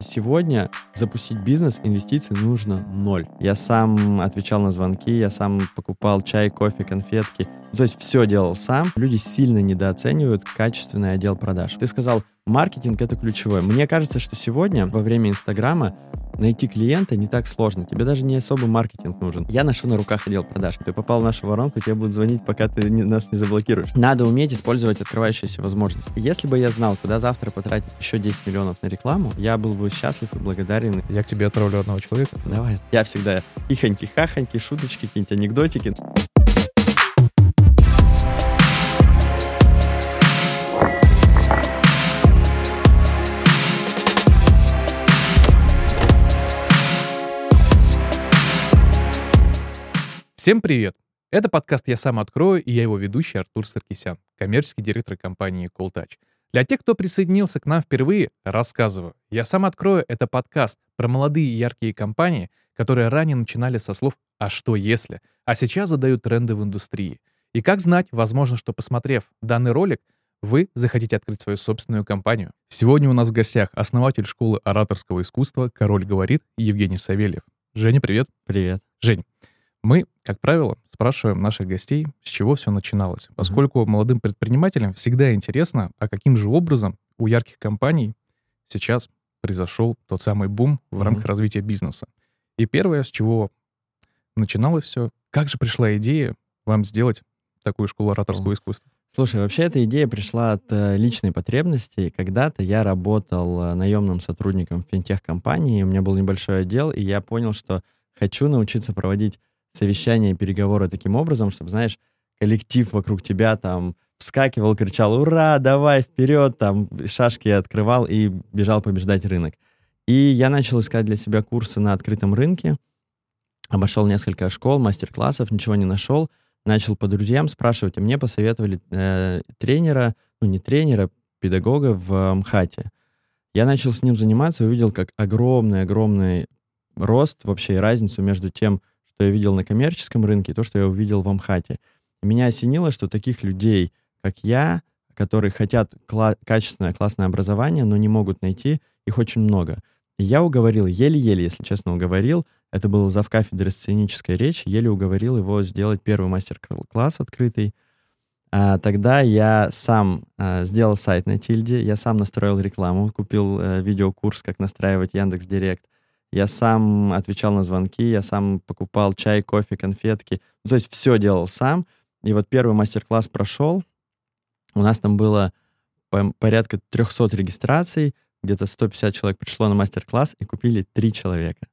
Сегодня запустить бизнес, инвестиций нужно ноль. Я сам отвечал на звонки, я сам покупал чай, кофе, конфетки. То есть все делал сам. Люди сильно недооценивают качественный отдел продаж. Ты сказал, маркетинг — это ключевое. Мне кажется, что сегодня, во время Инстаграма, найти клиента не так сложно. Тебе даже не особо маркетинг нужен. Я ношу на руках отдел продаж. Ты попал в нашу воронку, тебе будут звонить, пока ты не, нас не заблокируешь. Надо уметь использовать открывающиеся возможности. Если бы я знал, куда завтра потратить еще 10 миллионов на рекламу, я был бы счастлив и благодарен. Я к тебе отправлю одного человека. Давай. Я всегда хихоньки-хахоньки, шуточки, какие-нибудь анекдотики. Всем привет! Это подкаст «Я сам открою» и я его ведущий Артур Саркисян, коммерческий директор компании CoolTouch. Для тех, кто присоединился к нам впервые, рассказываю. «Я сам открою» — это подкаст про молодые яркие компании, которые ранее начинали со слов «а что если?», а сейчас задают тренды в индустрии. И как знать, возможно, что посмотрев данный ролик, вы захотите открыть свою собственную компанию. Сегодня у нас в гостях основатель школы ораторского искусства «Король говорит» Евгений Савельев. Женя, привет. Привет. Жень, мы, как правило, спрашиваем наших гостей, с чего все начиналось, поскольку mm-hmm. молодым предпринимателям всегда интересно, а каким же образом у ярких компаний сейчас произошел тот самый бум в mm-hmm. рамках развития бизнеса. И первое, с чего начиналось все, как же пришла идея вам сделать такую школу ораторского mm-hmm. искусства? Слушай, вообще эта идея пришла от э, личной потребности. Когда-то я работал э, наемным сотрудником в финтех-компании, у меня был небольшой отдел, и я понял, что хочу научиться проводить совещания, переговоры таким образом, чтобы, знаешь, коллектив вокруг тебя там вскакивал, кричал «Ура! Давай вперед!» Там шашки открывал и бежал побеждать рынок. И я начал искать для себя курсы на открытом рынке, обошел несколько школ, мастер-классов, ничего не нашел, начал по друзьям спрашивать, а мне посоветовали э, тренера, ну не тренера, педагога в МХАТе. Я начал с ним заниматься и увидел, как огромный-огромный рост вообще и разницу между тем, что я видел на коммерческом рынке, и то, что я увидел в Амхате. Меня осенило, что таких людей, как я, которые хотят кла- качественное, классное образование, но не могут найти, их очень много. И я уговорил, еле-еле, если честно, уговорил, это был зав кафедры сценической речи, еле уговорил его сделать первый мастер-класс открытый. А, тогда я сам а, сделал сайт на Тильде, я сам настроил рекламу, купил а, видеокурс, как настраивать Яндекс Директ. Я сам отвечал на звонки, я сам покупал чай, кофе, конфетки. Ну, то есть все делал сам. И вот первый мастер-класс прошел. У нас там было порядка 300 регистраций, где-то 150 человек пришло на мастер-класс и купили три человека.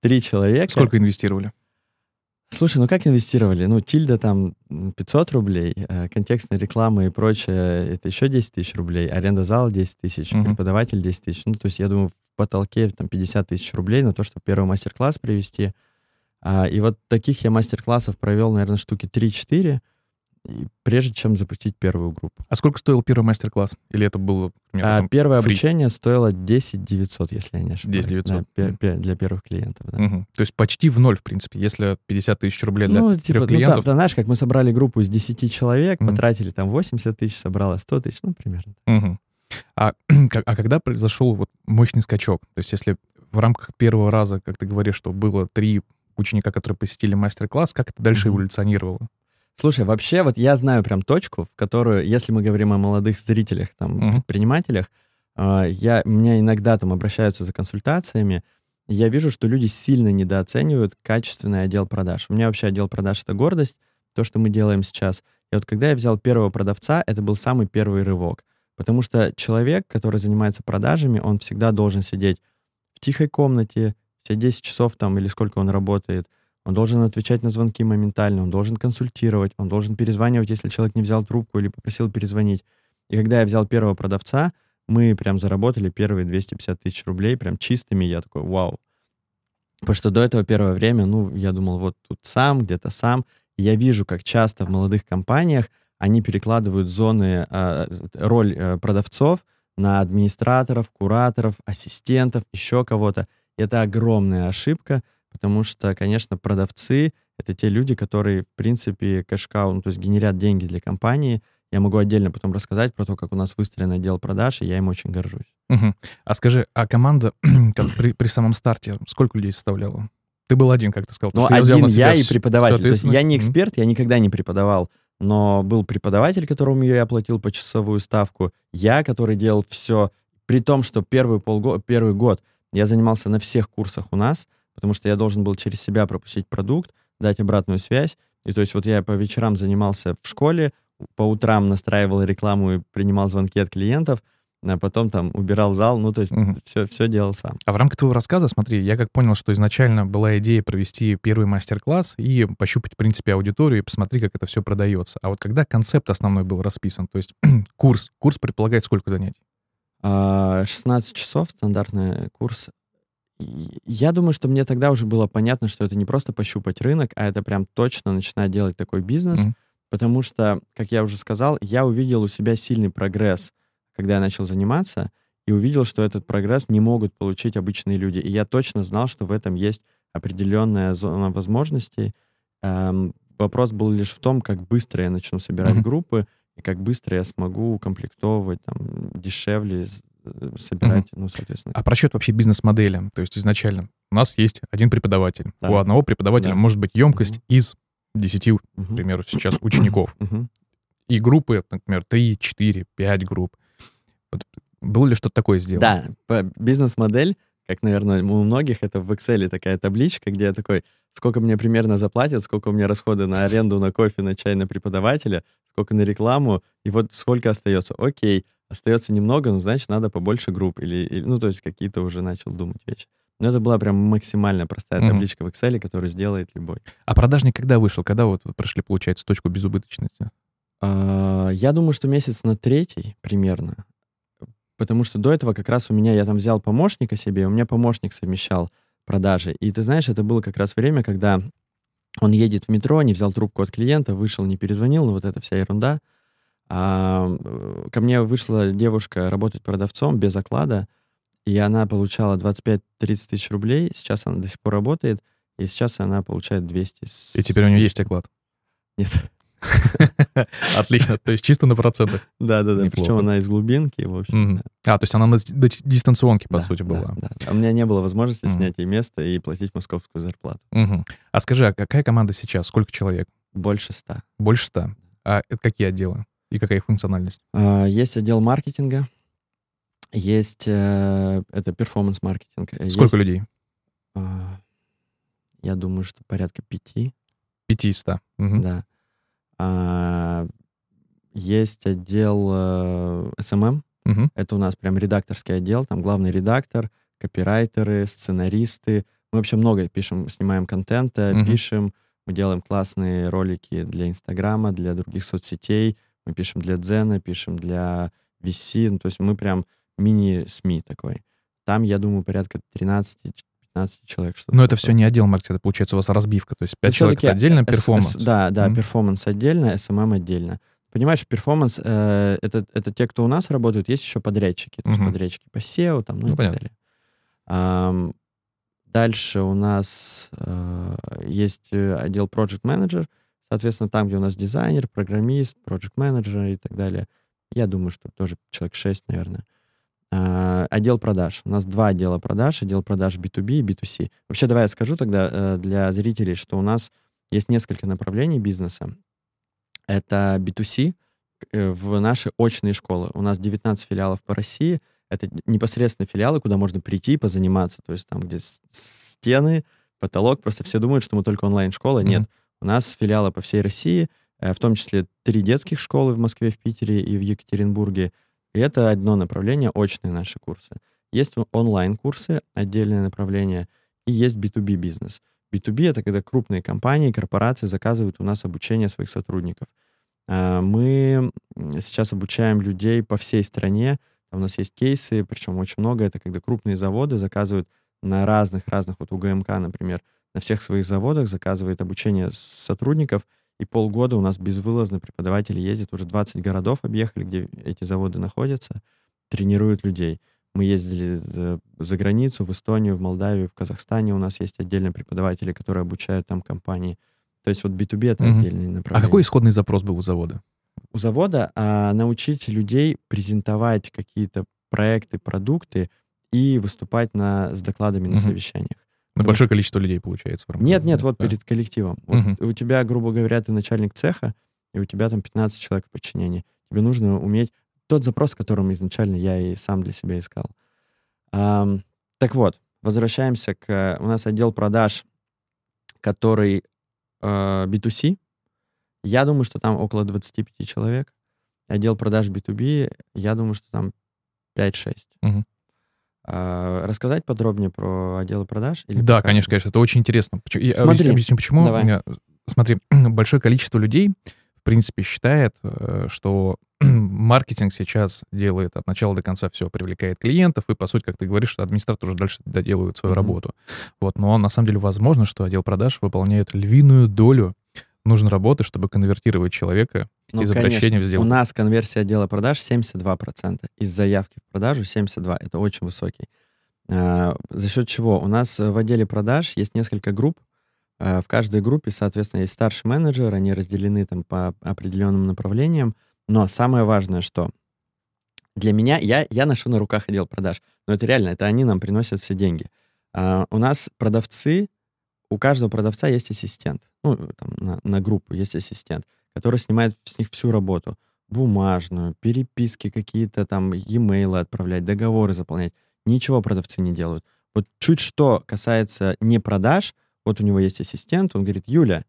Три человека. Сколько инвестировали? Слушай, ну как инвестировали? Ну, Тильда там 500 рублей, э, контекстная реклама и прочее, это еще 10 тысяч рублей, аренда зала 10 тысяч, угу. преподаватель 10 тысяч. Ну, то есть я думаю, потолке там 50 тысяч рублей на то, чтобы первый мастер-класс привести. А, и вот таких я мастер-классов провел, наверное, штуки 3-4 прежде чем запустить первую группу. А сколько стоил первый мастер-класс? Или это было... Например, а, первое фри? обучение стоило 10 900, если я не ошибаюсь. 10 900. Да, mm. для первых клиентов. Да. Угу. То есть почти в ноль, в принципе, если 50 тысяч рублей для ну, типа, клиентов. Ну, да, знаешь, как мы собрали группу из 10 человек, mm. потратили там 80 тысяч, собралось 100 тысяч, ну, примерно. Угу. А, а когда произошел вот мощный скачок? То есть если в рамках первого раза, как ты говоришь, что было три ученика, которые посетили мастер-класс, как это дальше mm-hmm. эволюционировало? Слушай, вообще вот я знаю прям точку, в которую, если мы говорим о молодых зрителях, там, mm-hmm. предпринимателях, э, я, меня иногда там обращаются за консультациями, и я вижу, что люди сильно недооценивают качественный отдел продаж. У меня вообще отдел продаж — это гордость, то, что мы делаем сейчас. И вот когда я взял первого продавца, это был самый первый рывок. Потому что человек, который занимается продажами, он всегда должен сидеть в тихой комнате, все 10 часов там или сколько он работает — он должен отвечать на звонки моментально, он должен консультировать, он должен перезванивать, если человек не взял трубку или попросил перезвонить. И когда я взял первого продавца, мы прям заработали первые 250 тысяч рублей прям чистыми. Я такой, вау. Потому что до этого первое время, ну, я думал, вот тут сам, где-то сам. Я вижу, как часто в молодых компаниях они перекладывают зоны, э, роль э, продавцов на администраторов, кураторов, ассистентов, еще кого-то. Это огромная ошибка, Потому что, конечно, продавцы — это те люди, которые, в принципе, кэшкау, ну, то есть генерят деньги для компании, Я могу отдельно потом рассказать про то, как у нас выстроен отдел продаж, и я им очень горжусь. Угу. А скажи, а команда при, при самом старте сколько людей составляла? Ты был один, как ты сказал. Ну, один я и преподаватель. То есть я не эксперт, я никогда не преподавал, но был преподаватель, которому я оплатил почасовую ставку, я, который делал все, при том, что первый, полгода, первый год я занимался на всех курсах у нас, потому что я должен был через себя пропустить продукт, дать обратную связь. И то есть вот я по вечерам занимался в школе, по утрам настраивал рекламу и принимал звонки от клиентов, а потом там убирал зал, ну, то есть угу. все, все делал сам. А в рамках твоего рассказа, смотри, я как понял, что изначально была идея провести первый мастер-класс и пощупать, в принципе, аудиторию и посмотреть, как это все продается. А вот когда концепт основной был расписан, то есть курс, курс предполагает сколько занятий? 16 а, часов, стандартный курс. Я думаю, что мне тогда уже было понятно, что это не просто пощупать рынок, а это прям точно начинать делать такой бизнес, mm-hmm. потому что, как я уже сказал, я увидел у себя сильный прогресс когда я начал заниматься, и увидел, что этот прогресс не могут получить обычные люди. И я точно знал, что в этом есть определенная зона возможностей. Эм, вопрос был лишь в том, как быстро я начну собирать mm-hmm. группы, и как быстро я смогу укомплектовывать там, дешевле, э, собирать, mm-hmm. ну, соответственно. А про счет вообще бизнес-модели? То есть изначально у нас есть один преподаватель. Да. У одного преподавателя да. может быть емкость mm-hmm. из 10, mm-hmm. к примеру, сейчас учеников. Mm-hmm. И группы, например, 3, 4, 5 групп. Было ли что-то такое сделано? Да, бизнес-модель, как, наверное, у многих, это в Excel такая табличка, где я такой, сколько мне примерно заплатят, сколько у меня расходы на аренду, на кофе, на чай, на преподавателя, сколько на рекламу, и вот сколько остается. Окей, остается немного, ну, значит, надо побольше групп. Или, или ну, то есть какие-то уже начал думать вещи. Но это была прям максимально простая mm-hmm. табличка в Excel, которую сделает любой. А продажник когда вышел? Когда вот прошли, получается, точку безубыточности? А, я думаю, что месяц на третий примерно. Потому что до этого как раз у меня, я там взял помощника себе, у меня помощник совмещал продажи. И ты знаешь, это было как раз время, когда он едет в метро, не взял трубку от клиента, вышел, не перезвонил, ну вот эта вся ерунда. А, э, ко мне вышла девушка работать продавцом без оклада, и она получала 25-30 тысяч рублей, сейчас она до сих пор работает, и сейчас она получает 200. И теперь у нее есть оклад? Нет. Отлично, то есть чисто на процентах. Да, да, да. Причем она из глубинки, в общем. А, то есть она на дистанционке, по сути, была. У меня не было возможности снять ей место и платить московскую зарплату. А скажи, а какая команда сейчас? Сколько человек? Больше ста. Больше ста. А это какие отделы? И какая их функциональность? А, есть отдел маркетинга, есть э, это перформанс-маркетинг. Сколько есть, людей? А, я думаю, что порядка пяти. Пяти ста. Да. А, есть отдел э, SMM. Угу. Это у нас прям редакторский отдел. Там главный редактор, копирайтеры, сценаристы. Мы вообще много пишем, снимаем контента, угу. пишем. Мы делаем классные ролики для Инстаграма, для других соцсетей. Мы пишем для Дзена, пишем для VC. Ну, то есть мы прям мини-СМИ такой. Там, я думаю, порядка 13 15 человек. Что Но это все не отдел маркетинга, получается у вас разбивка, то есть 5 человек это отдельно, перформанс. Да, да, mm-hmm. перформанс отдельно, SMM отдельно. Понимаешь, перформанс э, это, это те, кто у нас работают, есть еще подрядчики, то есть mm-hmm. подрядчики по SEO, там, ну, ну и понятно. так далее. А, дальше у нас э, есть э, отдел Project Manager, соответственно, там, где у нас дизайнер, программист, Project Manager и так далее. Я думаю, что тоже человек 6, наверное. Uh, отдел продаж. У нас два отдела продаж, отдел продаж B2B и B2C. Вообще, давай я скажу тогда uh, для зрителей, что у нас есть несколько направлений бизнеса. Это B2C uh, в наши очные школы. У нас 19 филиалов по России. Это непосредственно филиалы, куда можно прийти и позаниматься. То есть там, где стены, потолок. Просто все думают, что мы только онлайн-школа. Mm-hmm. Нет. У нас филиалы по всей России, в том числе три детских школы в Москве, в Питере и в Екатеринбурге. И это одно направление, очные наши курсы. Есть онлайн-курсы, отдельное направление, и есть B2B бизнес. B2B — это когда крупные компании, корпорации заказывают у нас обучение своих сотрудников. А, мы сейчас обучаем людей по всей стране. У нас есть кейсы, причем очень много. Это когда крупные заводы заказывают на разных-разных, вот у ГМК, например, на всех своих заводах заказывает обучение сотрудников — и полгода у нас безвылазно преподаватели ездят, уже 20 городов объехали, где эти заводы находятся, тренируют людей. Мы ездили э, за границу, в Эстонию, в Молдавию, в Казахстане. У нас есть отдельные преподаватели, которые обучают там компании. То есть вот B2B — это отдельный направление. А какой исходный запрос был у завода? у завода, а научить людей презентовать какие-то проекты, продукты и выступать на, с докладами на Мгм. совещаниях. На большое что- количество людей получается. Нет, нет, да, вот перед коллективом. Вот Мгм. у тебя, грубо говоря, ты начальник цеха, и у тебя там 15 человек в подчинении. Тебе нужно уметь тот запрос, которым изначально я и сам для себя искал. Ам, так вот, возвращаемся к... У нас отдел продаж, который э, B2C. Я думаю, что там около 25 человек. Отдел продаж B2B, я думаю, что там 5-6. Мгм. А, рассказать подробнее про отделы продаж? или Да, пока? конечно, конечно, это очень интересно. Я Смотри. объясню, почему. Давай. Э, Смотри, большое количество людей, в принципе, считает, э, что маркетинг сейчас делает от начала до конца все, привлекает клиентов, и, по сути, как ты говоришь, что администратор уже дальше доделывает свою Мгм. работу. Вот, но на самом деле возможно, что отдел продаж выполняет львиную долю нужной работы, чтобы конвертировать человека Ну, из обращения конечно, в сделку. У нас конверсия отдела продаж 72%. Из заявки в продажу 72%. Это очень высокий. А, За счет чего? У нас в отделе продаж есть несколько групп. А, В каждой группе, соответственно, есть старший менеджер. Они разделены там по определенным направлениям. Но самое важное, что для меня, я, я ношу на руках отдел продаж. Но это реально, это они нам приносят все деньги. А, У нас продавцы, у каждого продавца есть ассистент. Ну, там, на, на группу есть ассистент который снимает с них всю работу. Бумажную, переписки какие-то там, e-mail отправлять, договоры заполнять. Ничего продавцы не делают. Вот чуть что касается не продаж, вот у него есть ассистент, он говорит, Юля,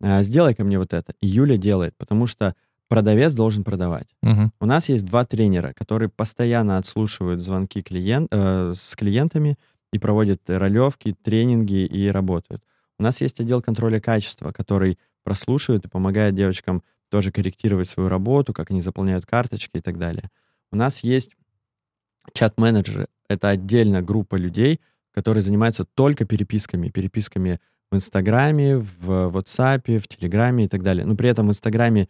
а, сделай ко мне вот это. И Юля делает, потому что продавец должен продавать. Мгм. У нас есть два тренера, которые постоянно отслушивают звонки клиент, э, с клиентами и проводят ролевки, тренинги и работают. У нас есть отдел контроля качества, который прослушивает и помогает девочкам тоже корректировать свою работу, как они заполняют карточки и так далее. У нас есть чат-менеджеры. Это отдельная группа людей, которые занимаются только переписками. Переписками в Инстаграме, в WhatsApp, в Телеграме и так далее. Но при этом в Инстаграме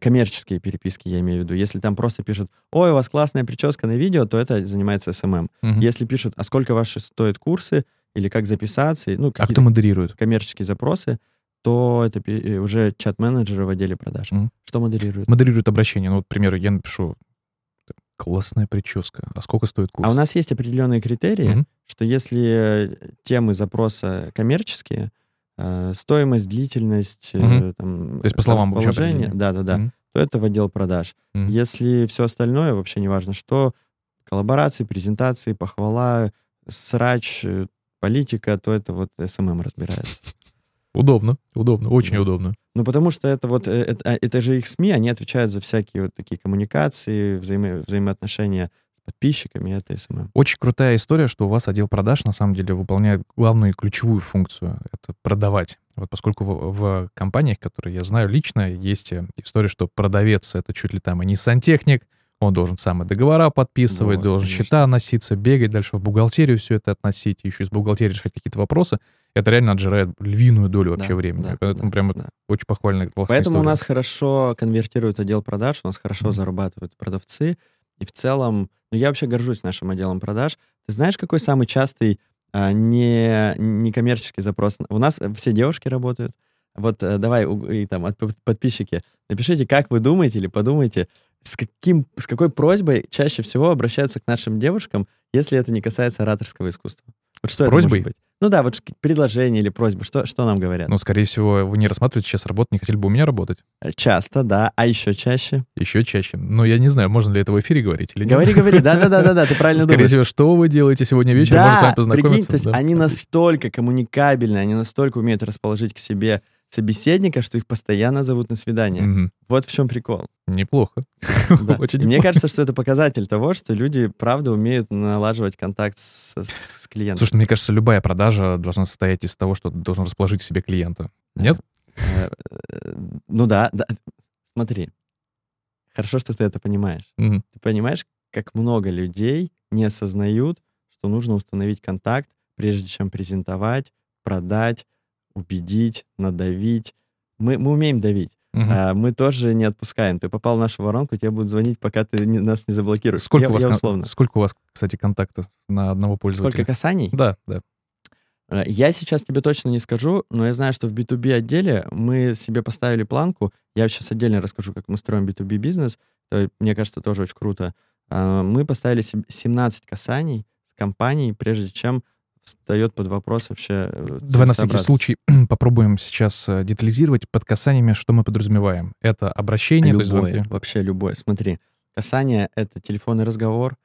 коммерческие переписки, я имею в виду. Если там просто пишут, ой, у вас классная прическа на видео, то это занимается SMM. Мгм. Если пишут, а сколько ваши стоят курсы, или как записаться, ну, А кто модерирует? коммерческие запросы, то это э, уже чат-менеджеры в отделе продаж. Мгм. Что модерирует? Модерирует обращение. Ну, вот, к примеру, я напишу классная прическа. А сколько стоит курс? А у нас есть определенные критерии, Мгм. что если э, темы запроса коммерческие, э, стоимость, длительность, э, Мгм. там, То есть по словам вообще расположение, определение. да-да-да, Мгм. то это в отдел продаж. Мгм. Если все остальное, вообще неважно что, коллаборации, презентации, похвала, срач, э, политика, то это вот SMM разбирается. Удобно, удобно, очень Да. удобно. Ну, потому что это вот, э, это, а, это же их СМИ, они отвечают за всякие вот такие коммуникации, взаимо- взаимоотношения подписчиками, это SMM. Очень крутая история, что у вас отдел продаж на самом деле выполняет главную и ключевую функцию — это продавать. Вот поскольку в, в компаниях, которые я знаю лично, есть э, история, что продавец — это чуть ли там и не сантехник, он должен сам и договора подписывать, Вот, должен конечно. счета носиться, бегать дальше в бухгалтерию все это относить, еще из бухгалтерии решать какие-то вопросы. Это реально отжирает львиную долю вообще Да, времени. да, Поэтому да, прям да. очень классная Поэтому у история. нас хорошо конвертирует отдел продаж, у нас хорошо Мгм. зарабатывают продавцы. И в целом, ну, я вообще горжусь нашим отделом продаж. Ты знаешь, какой самый частый а, не, некоммерческий запрос? У нас все девушки работают. Вот э, давай, и там, от- подписчики, напишите, как вы думаете или подумайте, с, каким, с какой просьбой чаще всего обращаются к нашим девушкам, если это не касается ораторского искусства? Вот что это может просьбой? быть? Ну да, вот предложение или просьба, что, что нам говорят? Ну, скорее всего, вы не рассматриваете сейчас работу, не хотели бы у меня работать. Э, Часто, да, а еще чаще. Еще чаще. Но я не знаю, можно ли это в эфире говорить или нет. Говори, говори, да-да-да, ты правильно Скорее думаешь. всего, что вы делаете сегодня вечером, можно с вами Да, познакомиться. прикинь, то есть Да, они отлично. настолько коммуникабельны, они настолько умеют расположить к себе собеседника, что их постоянно зовут на свидание. Мгм. Вот в чем прикол. Неплохо. Да. Очень Мне неплохо. кажется, что это показатель того, что люди, правда, умеют налаживать контакт с, с- клиентом. Слушай, ну, мне кажется, любая продажа должна состоять из того, что ты должен расположить к себе клиента. Нет? Э, э, Ну да, да. Смотри. Хорошо, что ты это понимаешь. Ты понимаешь, как много людей не осознают, что нужно установить контакт, прежде чем презентовать, продать, убедить, надавить. Мы, мы умеем давить. Мгм. А мы тоже не отпускаем. Ты попал в нашу воронку, тебе будут звонить, пока ты не- нас не заблокируешь. Сколько, Я- у вас, я условно. сколько у вас, кстати, контактов на одного пользователя? Сколько касаний? Да, да. Э, Я сейчас тебе точно не скажу, но я знаю, что в B2B отделе мы себе поставили планку. Я сейчас отдельно расскажу, как мы строим B2B бизнес. Мне кажется, тоже очень круто. А, Мы поставили себе 17 касаний с компанией, прежде чем встает под вопрос вообще э, Давай на всякий случай попробуем сейчас э, детализировать под касаниями, что мы подразумеваем. Это обращение, Любое, вообще любое. Смотри, касание — это телефонный разговор,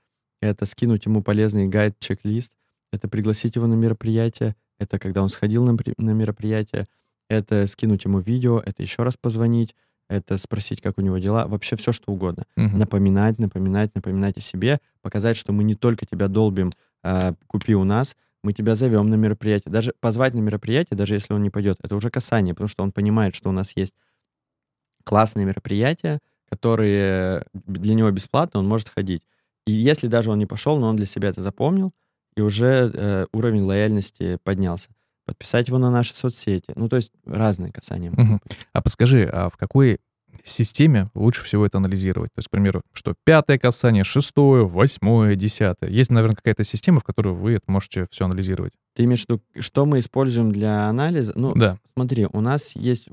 это скинуть ему полезный гайд, чек-лист, это пригласить его на мероприятие, это когда он сходил на, на мероприятие, это скинуть ему видео, это еще раз позвонить, это спросить, как у него дела, вообще все, что угодно. Мгм. Напоминать, напоминать, напоминать о себе, показать, что мы не только тебя долбим, а, купи у нас, мы тебя зовем на мероприятие. Даже позвать на мероприятие, даже если он не пойдет, это уже касание, потому что он понимает, что у нас есть классные мероприятия, которые для него бесплатно, он может ходить. И если даже он не пошел, но он для себя это запомнил, и уже э, уровень лояльности поднялся. Подписать его на наши соцсети. Ну, то есть разные касания. быть. А подскажи, а в какой системе лучше всего это анализировать? То есть, к примеру, что пятое касание, шестое, восьмое, десятое. Есть, наверное, какая-то система, в которой вы это можете все анализировать. Ты имеешь в виду, что мы используем для анализа? Ну, Да. смотри, у нас есть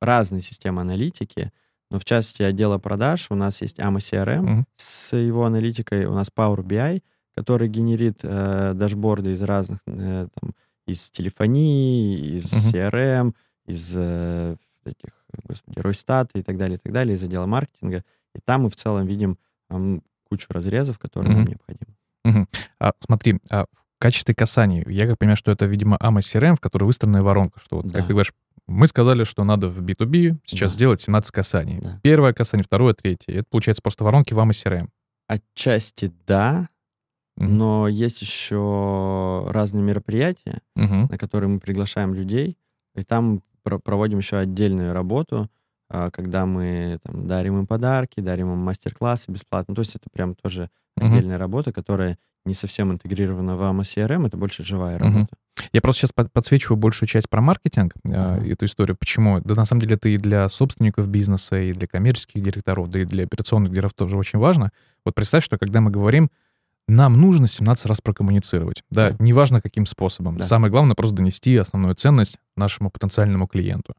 разные системы аналитики, но в части отдела продаж у нас есть AMA CRM Мгм. с его аналитикой, у нас Power BI, который генерит э, дашборды из разных, э, там, из телефонии, из Мгм. CRM, из э, этих, господи, Росстата и так далее, и так далее, из отдела маркетинга. И там мы в целом видим ам, кучу разрезов, которые нам Мгм. необходимы. Мгм. А смотри, а в качестве касаний, я как понимаю, что это, видимо, AMA CRM, в которой выстроенная воронка, что вот, Да. как ты говоришь, мы сказали, что надо в B2B сейчас Да. сделать 17 касаний. Да. Первое касание, второе, третье. Это получается просто воронки в AMA CRM. Отчасти да, Мгм. но есть еще разные мероприятия, Мгм. на которые мы приглашаем людей, и там проводим еще отдельную работу, а, когда мы там, дарим им подарки, дарим им мастер-классы бесплатно. То есть это прям тоже Мгм. отдельная работа, которая не совсем интегрирована в AMA CRM, это больше живая Мгм. работа. Я просто сейчас подсвечиваю большую часть про маркетинг, Ага. эту историю. Почему? Да на самом деле это и для собственников бизнеса, и для коммерческих директоров, да и для операционных директоров тоже очень важно. Вот представь, что когда мы говорим, нам нужно 17 раз прокоммуницировать. Да, Да. неважно каким способом. Да. Самое главное просто донести основную ценность нашему потенциальному клиенту.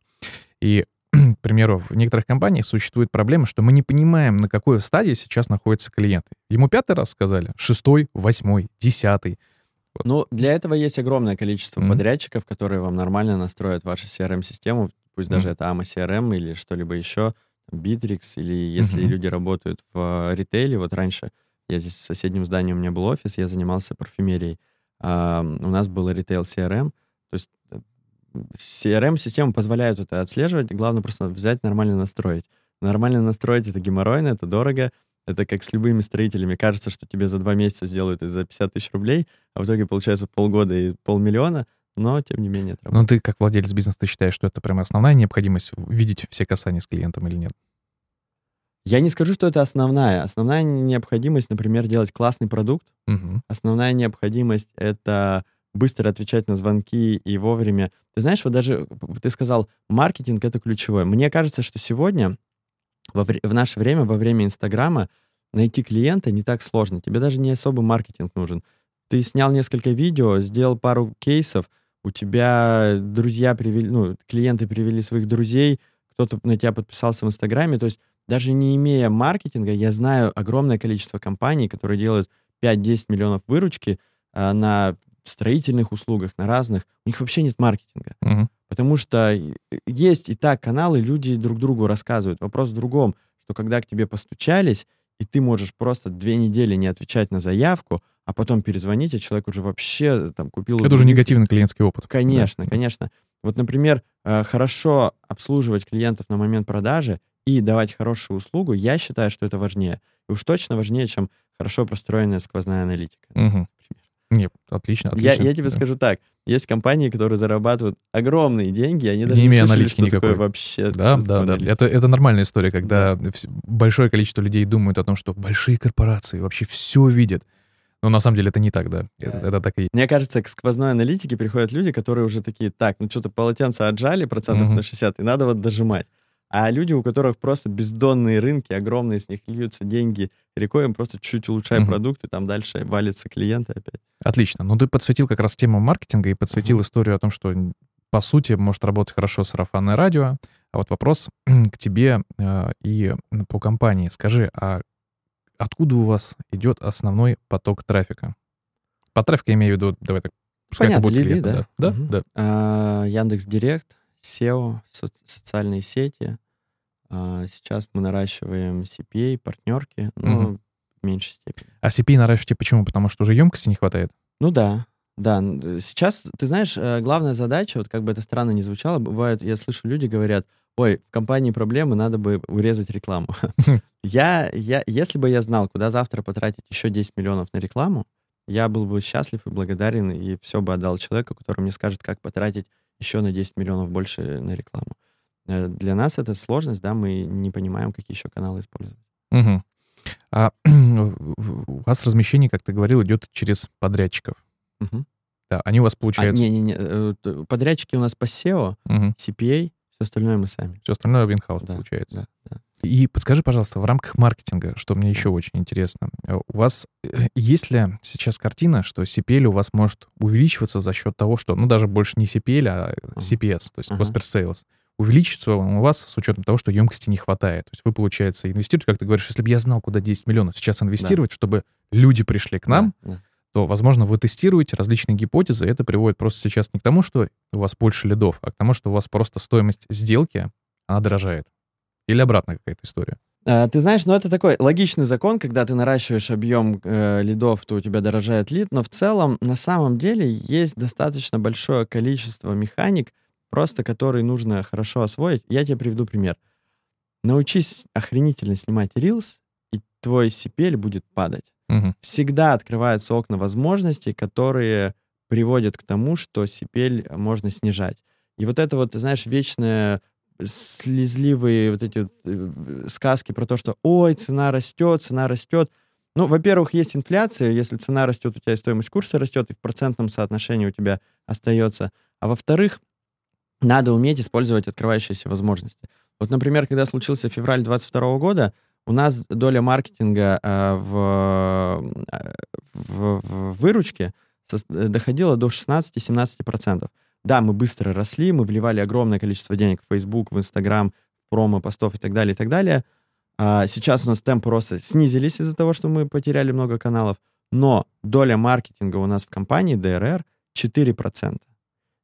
И, к примеру, в некоторых компаниях существует проблема, что мы не понимаем, на какой стадии сейчас находится клиент. Ему пятый раз сказали, шестой, восьмой, десятый. Ну, для этого есть огромное количество Мгм. подрядчиков, которые вам нормально настроят вашу CRM-систему, пусть даже Мгм. это AMA CRM или что-либо еще, Bittrex, или если Мгм. люди работают в э, ритейле, вот раньше я здесь в соседнем здании, у меня был офис, я занимался парфюмерией, а, у нас был ритейл CRM, то есть э, CRM-система позволяет это отслеживать, главное просто взять, нормально настроить. Нормально настроить это геморройно, это дорого, это как с любыми строителями. Кажется, что тебе за два месяца сделают и за 50 тысяч рублей, а в итоге получается полгода и полмиллиона, но тем не менее это Но работает. ты, как владелец бизнеса, ты считаешь, что это прям основная необходимость видеть все касания с клиентом или нет? Я не скажу, что это основная. Основная необходимость, например, делать классный продукт. Мгм. Основная необходимость — это быстро отвечать на звонки и вовремя. Ты знаешь, вот даже ты сказал, маркетинг — это ключевое. Мне кажется, что сегодня, во в наше время, во время Инстаграма, найти клиента не так сложно. Тебе даже не особо маркетинг нужен. Ты снял несколько видео, сделал пару кейсов, у тебя друзья привели, ну, клиенты привели своих друзей, кто-то на тебя подписался в Инстаграме. То есть даже не имея маркетинга, я знаю огромное количество компаний, которые делают 5-10 миллионов выручки а, на строительных услугах, на разных. У них вообще нет маркетинга. Мгм. Потому что есть и так каналы, люди друг другу рассказывают. Вопрос в другом, что когда к тебе постучались, и ты можешь просто две недели не отвечать на заявку, а потом перезвонить, а человек уже вообще там купил... Это уже негативный клиентский опыт. Конечно, Да. конечно. Вот, например, э, хорошо обслуживать клиентов на момент продажи и давать хорошую услугу, я считаю, что это важнее. И уж точно важнее, чем хорошо простроенная сквозная аналитика. Мгм. Нет, отлично, Я, отлично. я тебе Да. скажу так. Есть компании, которые зарабатывают огромные деньги, они Не даже не, имея слышали, аналитики что такое никакой. вообще. Да, да, такое да. аналитика. Это, это нормальная история, когда вс- большое количество людей думают о том, что большие корпорации вообще все видят. Но на самом деле это не так, да. Это, Да. это так и есть. Мне кажется, к сквозной аналитике приходят люди, которые уже такие, так, ну что-то полотенце отжали процентов Мгм. на 60, и надо вот дожимать. А люди, у которых просто бездонные рынки, огромные, с них льются деньги рекой, им просто чуть-чуть улучшаем Мгм. продукты, там дальше валятся клиенты опять. Отлично. Ну, ты подсветил как раз тему маркетинга и подсветил Мгм. историю о том, что, по сути, может работать хорошо сарафанное радио. А вот вопрос к тебе э, и по компании. Скажи, а откуда у вас идет основной поток трафика? По трафику я имею в виду, давай так, пускай это Понятно, будут лиды, клиенты, да? Да, Мгм. да. А, Яндекс Директ, SEO, соц- социальные сети. А, Сейчас мы наращиваем CPA, партнерки, но Мгм. в меньшей степени. А CPI наращиваете почему? Потому что уже емкости не хватает? Ну да, да. э, Сейчас, ты знаешь, э, главная задача, вот как бы это странно ни звучало, бывает, я слышу, люди говорят, ой, в компании проблемы, надо бы урезать рекламу. Я, я, если бы я знал, куда завтра потратить еще 10 миллионов на рекламу, я был бы счастлив и благодарен, и все бы отдал человеку, который мне скажет, как потратить еще на 10 миллионов больше на рекламу. Э, Для нас это сложность, да, мы не понимаем, какие еще каналы использовать. Мгм. А у вас размещение, как ты говорил, идет через подрядчиков. Мгм. Да, они у вас А, получаются. не-не-не, э, т- подрядчики у нас по SEO, CPA, все остальное мы сами. Все остальное в инхаус Да, получается. Да, да. И подскажи, пожалуйста, в рамках маркетинга, что мне еще очень интересно, э, у вас э, есть ли сейчас картина, что CPL у вас может увеличиваться за счет того, что, ну, даже больше не CPL, а CPS, то есть Ага. Cost per Sales, увеличится у вас с учетом того, что емкости не хватает. То есть вы, получается, инвестируете, как ты говоришь, если бы я знал, куда 10 миллионов сейчас инвестировать, чтобы люди пришли к нам, Да, да. то, возможно, вы тестируете различные гипотезы, и это приводит просто сейчас не к тому, что у вас больше лидов, а к тому, что у вас просто стоимость сделки, она дорожает. Или обратная какая-то история. А, Ты знаешь, ну это такой логичный закон, когда ты наращиваешь объем э, лидов, то у тебя дорожает лид, но в целом на самом деле есть достаточно большое количество механик, просто которые нужно хорошо освоить. Я тебе приведу пример. Научись охренительно снимать Reels, и твой CPL будет падать. Мгм. Всегда открываются окна возможностей, которые приводят к тому, что CPL можно снижать. И вот это вот, ты знаешь, вечное слезливые вот эти вот, э, сказки про то, что ой, цена растет, цена растет. Ну, во-первых, есть инфляция, если цена растет, у тебя и стоимость курса растет, и в процентном соотношении у тебя остается. А во-вторых, надо уметь использовать открывающиеся возможности. Вот, например, когда случился февраль 22 года, у нас доля маркетинга э, в, э, в, в выручке доходила до 16-17%. Да, мы быстро росли, мы вливали огромное количество денег в Facebook, в Instagram, в промо, постов и так далее, и так далее. А сейчас у нас темпы роста снизились из-за того, что мы потеряли много каналов, но доля маркетинга у нас в компании DRR 4%.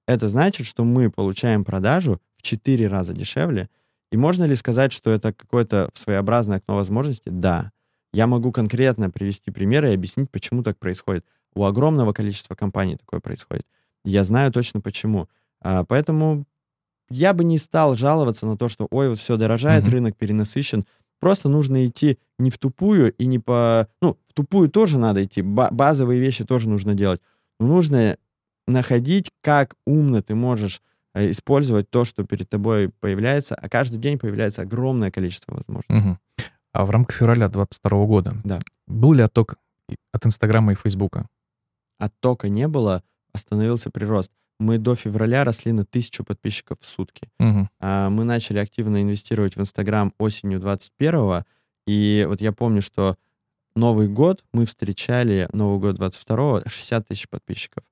Это значит, что мы получаем продажу в 4 раза дешевле. И можно ли сказать, что это какое-то своеобразное окно возможности? Да. Я могу конкретно привести примеры и объяснить, почему так происходит. У огромного количества компаний такое происходит. Я знаю точно почему. А, поэтому я бы не стал жаловаться на то, что ой, вот все дорожает, Мгм. рынок перенасыщен. Просто нужно идти не в тупую и не по... Ну, в тупую тоже надо идти, ба- базовые вещи тоже нужно делать. Но нужно находить, как умно ты можешь э, использовать то, что перед тобой появляется, а каждый день появляется огромное количество возможностей. Мгм. А в рамках февраля 22 года Да. был ли отток от Инстаграма и Фейсбука? Оттока не было, остановился прирост. Мы до февраля росли на тысячу подписчиков в сутки. Мгм. А, мы начали активно инвестировать в Инстаграм осенью 21 и вот я помню, что Новый год мы встречали, Новый год 22 60 тысяч подписчиков.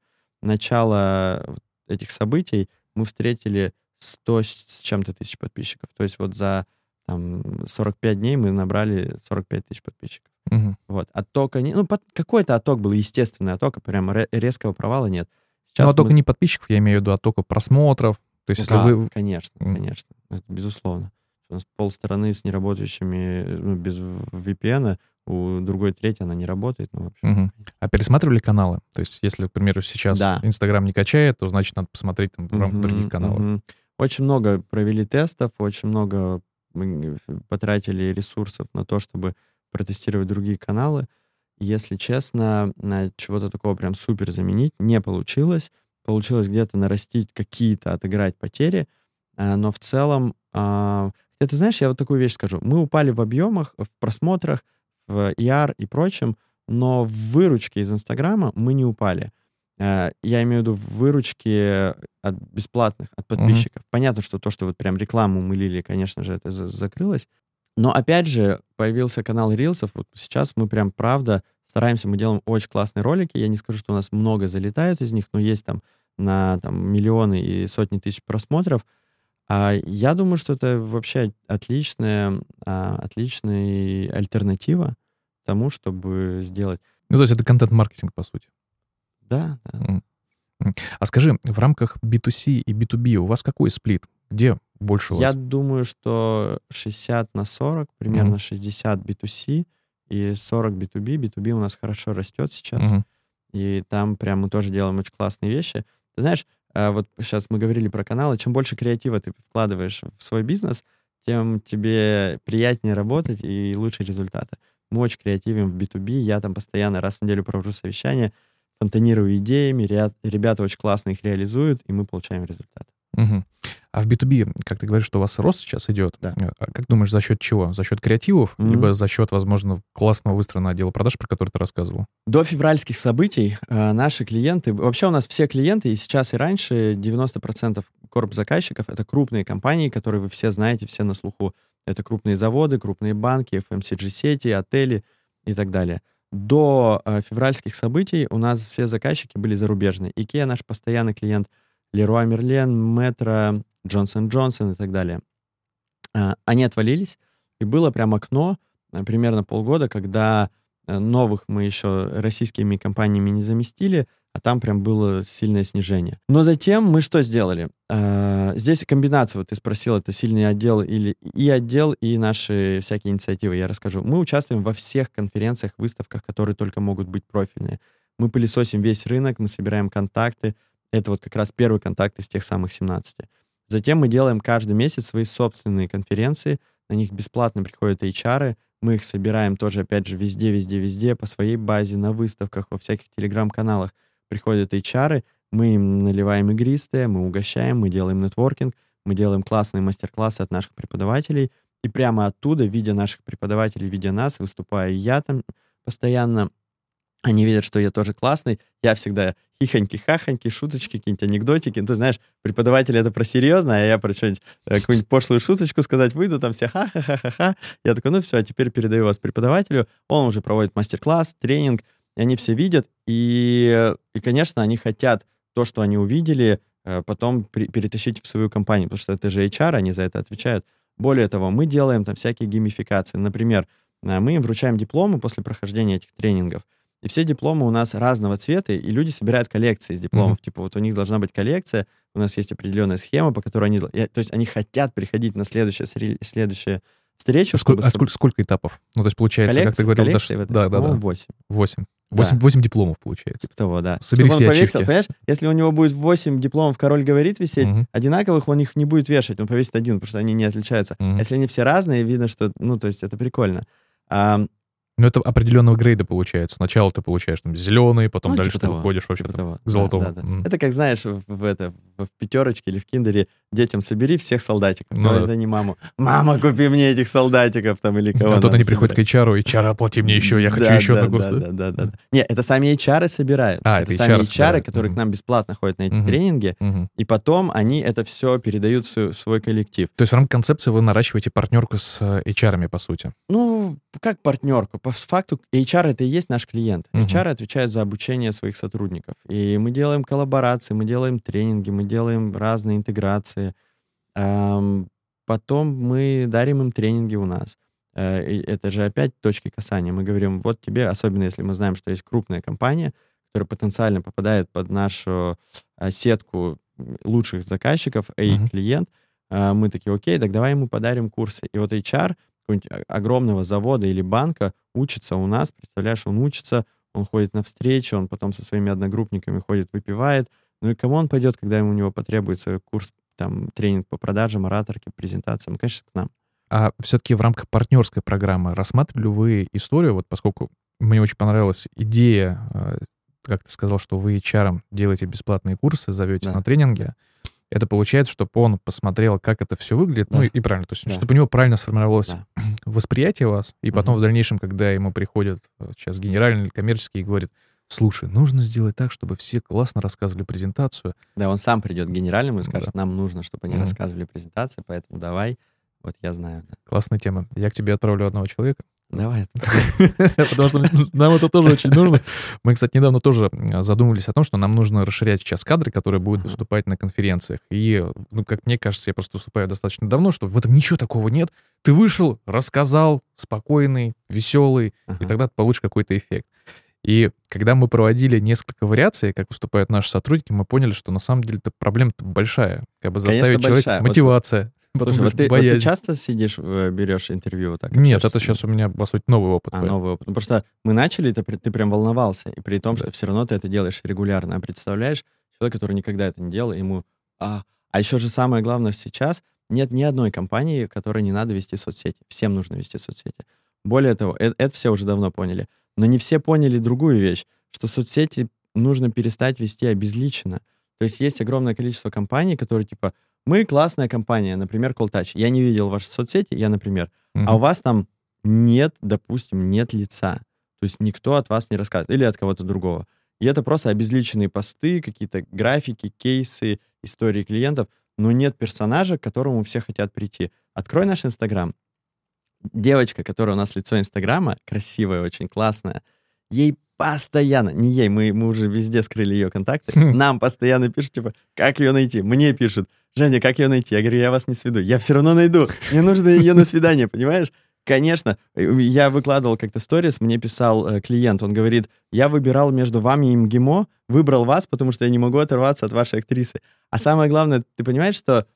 Начало этих событий мы встретили 100 с чем-то тысяч подписчиков. То есть вот за там, 45 дней мы набрали 45 тысяч подписчиков. Мгм. Вот. Оттока не... Ну, под- какой-то отток был, естественный отток, а прям ре- резкого провала нет. Сейчас оттока мы- не подписчиков, я имею в виду оттока просмотров. То есть, если Да, вы... конечно, конечно, это безусловно. У нас полстраны с неработающими, ну, без VPN, у другой трети она не работает. Ну, в общем, Мгм. А пересматривали каналы? То есть, если, к примеру, сейчас Да. Инстаграм не качает, то значит надо посмотреть там в рамках Мгм, других каналов. мгм. Очень много провели тестов, очень много мы потратили ресурсов на то, чтобы протестировать другие каналы. Если честно, на чего-то такого прям супер заменить не получилось. Получилось где-то нарастить какие-то, отыграть потери, а, но в целом... а, Хотя, ты знаешь, я вот такую вещь скажу. Мы упали в объемах, в просмотрах, в ER и прочем, но в выручке из Инстаграма мы не упали. Э, я имею в виду выручки от бесплатных, от подписчиков. Угу. Понятно, что то, что вот прям рекламу мы лили, конечно же, это закрылось. Но опять же, появился канал Рилсов. Вот сейчас мы прям, правда, стараемся, мы делаем очень классные ролики. Я не скажу, что у нас много залетают из них, но есть там на там, миллионы и сотни тысяч просмотров. А я думаю, что это вообще отличная, а, отличная альтернатива тому, чтобы сделать. Ну, то есть это контент-маркетинг, по сути. Да, да. А скажи, в рамках B2C и B2B у вас какой сплит? Где больше у Я вас? думаю, что 60 на 40, примерно mm-hmm. 60 B2C и 40 B2B. B2B у нас хорошо растет сейчас. Mm-hmm. И там прям мы тоже делаем очень классные вещи. Ты знаешь, э, вот сейчас мы говорили про каналы, чем больше креатива ты вкладываешь в свой бизнес, тем тебе приятнее работать и лучше результаты. Мы очень креативим в B2B, я там постоянно раз в неделю провожу совещания, фонтанирую идеями, ребята очень классно их реализуют, и мы получаем результат. Угу. А в B2B, как ты говоришь, что у вас рост сейчас идет, да. Э, а как думаешь, за счет чего? За счет креативов, mm-hmm. либо за счет, возможно, классного выстроенного отдела продаж, про который ты рассказывал? До февральских событий э, наши клиенты, вообще у нас все клиенты, и сейчас, и раньше, 90% корп заказчиков — это крупные компании, которые вы все знаете, все на слуху. Это крупные заводы, крупные банки, FMCG-сети, отели и так далее. До э, февральских событий у нас все заказчики были зарубежные. IKEA наш постоянный клиент, Leroy Merlin, Metro, Johnson Johnson и так далее. Э, они отвалились, и было прям окно, э, примерно полгода, когда э, новых мы еще российскими компаниями не заместили, а там прям было сильное снижение. Но затем мы что сделали? Здесь комбинация, вот ты спросил, это сильный отдел или и отдел, и наши всякие инициативы, я расскажу. Мы участвуем во всех конференциях, выставках, которые только могут быть профильные. Мы пылесосим весь рынок, мы собираем контакты. Это вот как раз первый контакт из тех самых 17. Затем мы делаем каждый месяц свои собственные конференции, на них бесплатно приходят HR, мы их собираем тоже, опять же, везде, везде, везде, по своей базе, на выставках, во всяких телеграм-каналах. Приходят HR, мы им наливаем игристые, мы угощаем, мы делаем нетворкинг, мы делаем классные мастер-классы от наших преподавателей, и прямо оттуда, видя наших преподавателей, видя нас, выступаю я там постоянно, они видят, что я тоже классный. Я всегда хихоньки-хахоньки, шуточки, какие-нибудь анекдотики. Ну, ты знаешь, преподаватель это про серьезно, а я про что-нибудь, э, какую-нибудь пошлую шуточку сказать выйду, там все ха-ха-ха-ха-ха. Я такой, ну все, а теперь передаю вас преподавателю. Он уже проводит мастер-класс, тренинг, они все видят. И, и, конечно, они хотят то, что они увидели, э, потом при, перетащить в свою компанию, потому что это же HR, они за это отвечают. Более того, мы делаем там всякие геймификации. Например, э, мы им вручаем дипломы после прохождения этих тренингов. И все дипломы у нас разного цвета, и люди собирают коллекции из дипломов. Mm-hmm. Типа вот у них должна быть коллекция, у нас есть определенная схема, по которой они... То есть они хотят приходить на следующее, следующее встречу. А, сколько, а сколько, сколько этапов? Ну, то есть получается, коллекции, как ты говорил, коллекции да, да, да, да. 8. 8. 8, да. 8 дипломов получается. Типа того, да. Собери Чтобы все он повесил, ачивки. понимаешь, если у него будет 8 дипломов «Король говорит» висеть, угу. одинаковых он их не будет вешать, он повесит один, потому что они не отличаются. Угу. Если они все разные, видно, что, ну, то есть это прикольно. А, ну, это определенного грейда получается. Сначала ты получаешь там зеленый, потом ну, дальше типа ты того, выходишь вообще типа там, к золотому. Да, да, да. Mm. Это как, знаешь, в, это, в, пятерочке или в киндере детям собери всех солдатиков. Ну, это не маму. Мама, купи мне этих солдатиков там или кого А тут они приходят к HR, HR, оплати мне еще, я хочу да, еще да, на курс. Да, да, да, да. Не, это сами HR собирают. А, это, это сами HR, HR, которые mm к нам бесплатно ходят на эти mm тренинги, mm и потом они это все передают в свой коллектив. То есть в рамках концепции вы наращиваете партнерку с э, HR, по сути? Ну, как партнерку. По факту HR это и есть наш клиент. Uh-huh. HR отвечает за обучение своих сотрудников. И мы делаем коллаборации, мы делаем тренинги, мы делаем разные интеграции. Потом мы дарим им тренинги у нас. Э, это же опять точки касания. Мы говорим, вот тебе, особенно если мы знаем, что есть крупная компания, которая потенциально попадает под нашу э, сетку лучших заказчиков, A-клиент, uh-huh. э, мы такие, окей, так давай ему подарим курсы. И вот HR какого-нибудь огромного завода или банка учится у нас, представляешь, он учится, он ходит на встречи, он потом со своими одногруппниками ходит, выпивает. Ну и кому он пойдет, когда у него потребуется курс, там, тренинг по продажам, ораторке, презентациям? Конечно, к нам. А все-таки в рамках партнерской программы рассматривали вы историю, вот поскольку мне очень понравилась идея, э, как ты сказал, что вы HR делаете бесплатные курсы, зовете Да. на тренинги, это получается, чтобы он посмотрел, как это все выглядит, ну Да. и, и правильно, то есть, Да. чтобы у него правильно сформировалось Да. восприятие вас, и потом Мгм. в дальнейшем, когда ему приходят э, сейчас генеральный или коммерческий и говорит, слушай, нужно сделать так, чтобы все классно рассказывали презентацию. Да, он сам придет к генеральному и скажет, Да. нам нужно, чтобы они Мгм. рассказывали презентации, поэтому давай. Вот я знаю. да. Классная тема. Я к тебе отправлю одного человека, Давай. потому что нам это тоже очень нужно. Мы, кстати, недавно тоже м, задумывались о том, что нам нужно расширять сейчас кадры, которые будут выступать на конференциях. И, ну, как мне кажется, я просто выступаю достаточно давно, что в этом ничего такого нет. Ты вышел, рассказал, спокойный, веселый, и тогда ты получишь какой-то эффект. И когда мы проводили несколько вариаций, как выступают наши сотрудники, мы поняли, что на самом деле это проблема-то большая. Как бы Конечно, заставить человека... большая. Мотивация. Потом Слушай, вот ты, вот ты часто сидишь, э, берешь интервью вот так? Нет, это сейчас у меня, по сути, новый опыт. А, новый опыт. Ну, потому что мы начали, ты, ты прям волновался, и при том, Да. что все равно ты это делаешь регулярно. А представляешь, человек, который никогда это не делал, ему... А, а еще же самое главное сейчас, нет ни одной компании, которой не надо вести соцсети. Всем нужно вести соцсети. Более того, э- это, все уже давно поняли. Но не все поняли другую вещь, что соцсети нужно перестать вести обезличенно. То есть есть огромное количество компаний, которые типа, мы классная компания, например, Calltouch. Я не видел ваши соцсети, я, например, Мгм. а у вас там нет, допустим, нет лица. То есть никто от вас не рассказывает. Или от кого-то другого. И это просто обезличенные посты, какие-то графики, кейсы, истории клиентов, но нет персонажа, к которому все хотят прийти. Открой наш Инстаграм. Девочка, которая у нас лицо Инстаграма, красивая, очень классная, ей постоянно, не ей, мы, мы уже везде скрыли ее контакты, Хм. нам постоянно пишут, типа, как ее найти? Мне пишут, Женя, как ее найти? Я говорю, я вас не сведу. Я все равно найду. Мне нужно ее на свидание, понимаешь? Конечно, я выкладывал как-то сторис, мне писал э, клиент, он говорит, я выбирал между вами и МГИМО, выбрал вас, потому что я не могу оторваться от вашей актрисы. А самое главное, ты понимаешь, что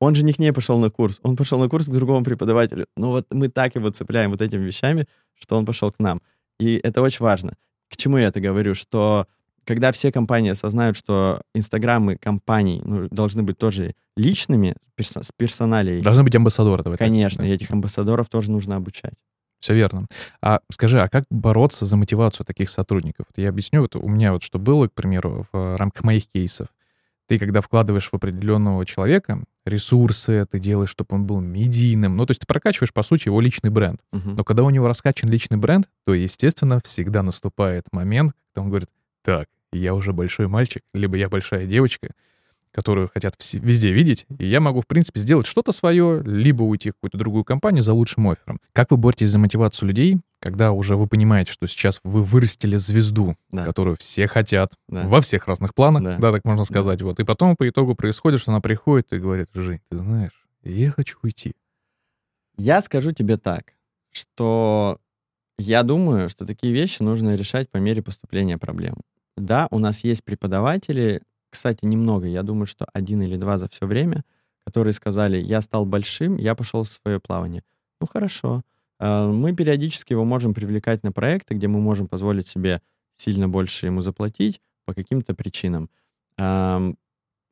он же не к ней пошел на курс, он пошел на курс к другому преподавателю. Ну вот мы так его цепляем вот этими вещами, что он пошел к нам. И это очень важно. К чему я это говорю? Что когда все компании осознают, что инстаграмы компаний ну, должны быть тоже личными, перso- с персоналией, Должны быть амбассадоры. этом. конечно, Да. и этих амбассадоров тоже нужно обучать. Все верно. А скажи, а как бороться за мотивацию таких сотрудников? Я объясню, вот у меня вот что было, к примеру, в рамках моих кейсов. Ты, когда вкладываешь в определенного человека ресурсы, ты делаешь, чтобы он был медийным, ну, то есть ты прокачиваешь, по сути, его личный бренд. Мгм. Но когда у него раскачан личный бренд, то, естественно, всегда наступает момент, когда он говорит, так, я уже большой мальчик, либо я большая девочка, которую хотят везде видеть, и я могу, в принципе, сделать что-то свое, либо уйти в какую-то другую компанию за лучшим оффером. Как вы боретесь за мотивацию людей, когда уже вы понимаете, что сейчас вы вырастили звезду, Да. которую все хотят, Да. во всех разных планах, Да. да, так можно сказать, вот, и потом по итогу происходит, что она приходит и говорит, Жень, ты знаешь, я хочу уйти. Я скажу тебе так, что я думаю, что такие вещи нужно решать по мере поступления проблем. Да, у нас есть преподаватели, кстати, немного, я думаю, что один или два за все время, которые сказали, я стал большим, я пошел в свое плавание. Ну хорошо, Э, мы периодически его можем привлекать на проекты, где мы можем позволить себе сильно больше ему заплатить по каким-то причинам. Ам,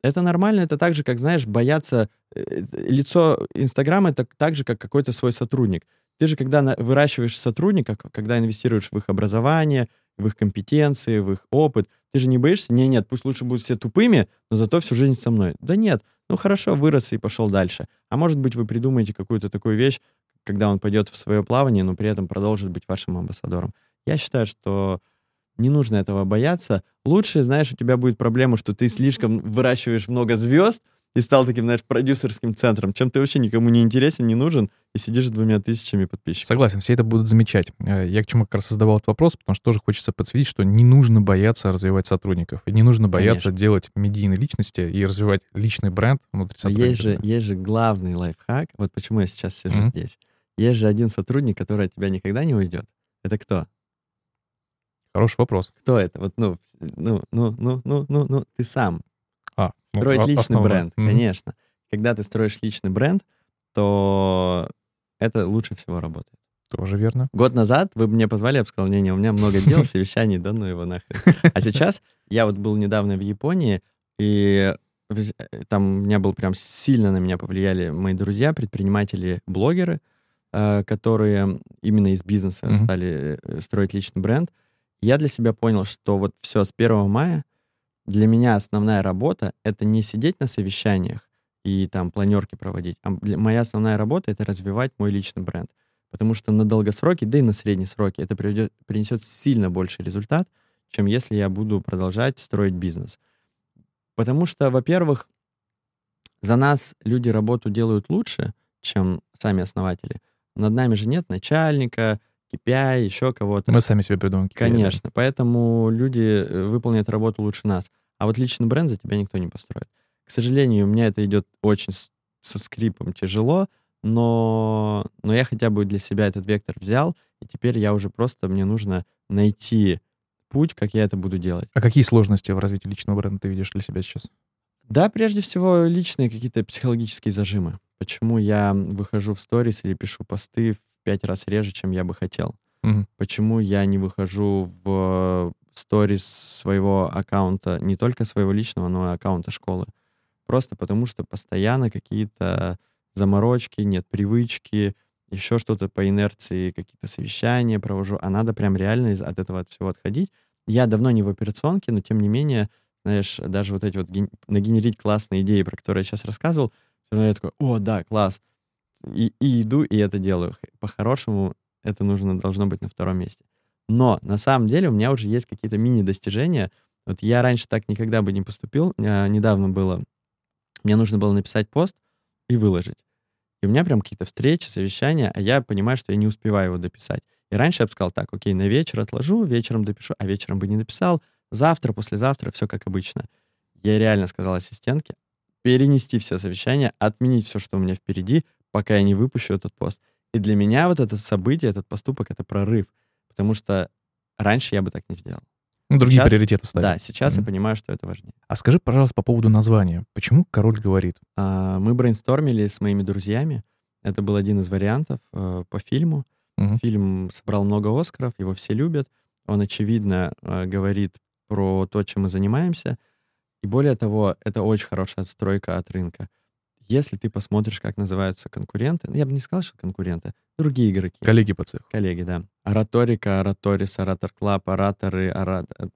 Это нормально, это так же, как, знаешь, бояться... э, Лицо Инстаграма — это так же, как какой-то свой сотрудник. Ты же, когда выращиваешь сотрудника, к- когда инвестируешь в их образование, в их компетенции, в их опыт, ты же не боишься, не, нет, пусть лучше будут все тупыми, но зато всю жизнь со мной. Да нет, ну хорошо, вырос и пошел дальше. А может быть, вы придумаете какую-то такую вещь, когда он пойдет в свое плавание, но при этом продолжит быть вашим амбассадором. Я считаю, что не нужно этого бояться. Лучше, знаешь, у тебя будет проблема, что ты слишком выращиваешь много звезд и стал таким, знаешь, продюсерским центром, чем ты вообще никому не интересен, не нужен, и сидишь с двумя тысячами подписчиков. Согласен, все это будут замечать. Э, Я к чему как раз создавал этот вопрос, потому что тоже хочется подсветить, что не нужно бояться развивать сотрудников, и не нужно бояться Конечно. делать медийные личности и развивать личный бренд внутри Но сотрудников. есть же, есть же главный лайфхак. Вот почему я сейчас сижу Мгм. здесь. Есть же один сотрудник, который от тебя никогда не уйдет. Это кто? Хороший вопрос. Кто это? Вот, ну, ну, ну, ну, ну, ну, ну, ты сам. А, ну, Строить о- личный основное. бренд, Мгм. конечно. Когда ты строишь личный бренд, то это лучше всего работает. Тоже верно. Год назад вы бы мне позвали, я бы сказал, не-не, у меня много дел, совещаний, да ну его нахрен. А сейчас я вот был недавно в Японии, и там у меня был прям сильно на меня повлияли мои друзья, предприниматели, блогеры, э, которые именно из бизнеса Мгм. стали э, строить личный бренд. Я для себя понял, что вот все, с 1 мая для меня основная работа — это не сидеть на совещаниях и там планерки проводить, а для- моя основная работа — это развивать мой личный бренд. Потому что на долгосроке, да и на средние сроки это приведет, принесет сильно больший результат, чем если я буду продолжать строить бизнес. Потому что, во-первых, за нас люди работу делают лучше, чем сами основатели. Над нами же нет начальника, KPI, еще кого-то. Мы сами себе придумаем KPI, Конечно, да. поэтому люди э, выполняют работу лучше нас. А вот личный бренд за тебя никто не построит. К сожалению, у меня это идет очень со скрипом тяжело, но, но я хотя бы для себя этот вектор взял, и теперь я уже просто, мне нужно найти путь, как я это буду делать. А какие сложности в развитии личного бренда ты видишь для себя сейчас? Да, прежде всего, личные какие-то психологические зажимы. Почему я выхожу в сторис или пишу посты в пять раз реже, чем я бы хотел? Угу. Почему я не выхожу в сторис своего аккаунта, не только своего личного, но и аккаунта школы? Просто потому что постоянно какие-то заморочки, нет привычки, еще что-то по инерции, какие-то совещания провожу, а надо прям реально от этого от всего отходить. Я давно не в операционке, но тем не менее, знаешь, даже вот эти вот ген... нагенерить классные идеи, про которые я сейчас рассказывал, все равно я такой, о, да, класс. И, и иду, и это делаю. По-хорошему, это нужно, должно быть на втором месте. Но на самом деле у меня уже есть какие-то мини-достижения. Вот я раньше так никогда бы не поступил. А, недавно было, мне нужно было написать пост и выложить. И у меня прям какие-то встречи, совещания, а я понимаю, что я не успеваю его дописать. И раньше я бы сказал так, окей, на вечер отложу, вечером допишу, а вечером бы не написал, завтра, послезавтра, все как обычно. Я реально сказал ассистентке перенести все совещания, отменить все, что у меня впереди, пока я не выпущу этот пост. И для меня вот это событие, этот поступок — это прорыв. Потому что раньше я бы так не сделал. Ну, другие сейчас, приоритеты ставят. Да, сейчас mm-hmm. я понимаю, что это важнее. А скажи, пожалуйста, по поводу названия. Почему король говорит? А, мы брейнстормили с моими друзьями. Это был один из вариантов э, по фильму. Mm-hmm. Фильм собрал много Оскаров, его все любят. Он, очевидно, э, говорит про то, чем мы занимаемся. И более того, это очень хорошая отстройка от рынка. Если ты посмотришь, как называются конкуренты, ну, я бы не сказал, что конкуренты, другие игроки. Коллеги по цеху. Коллеги, да. Ораторика, ораторис, оратор клаб, ораторы, орат... Э,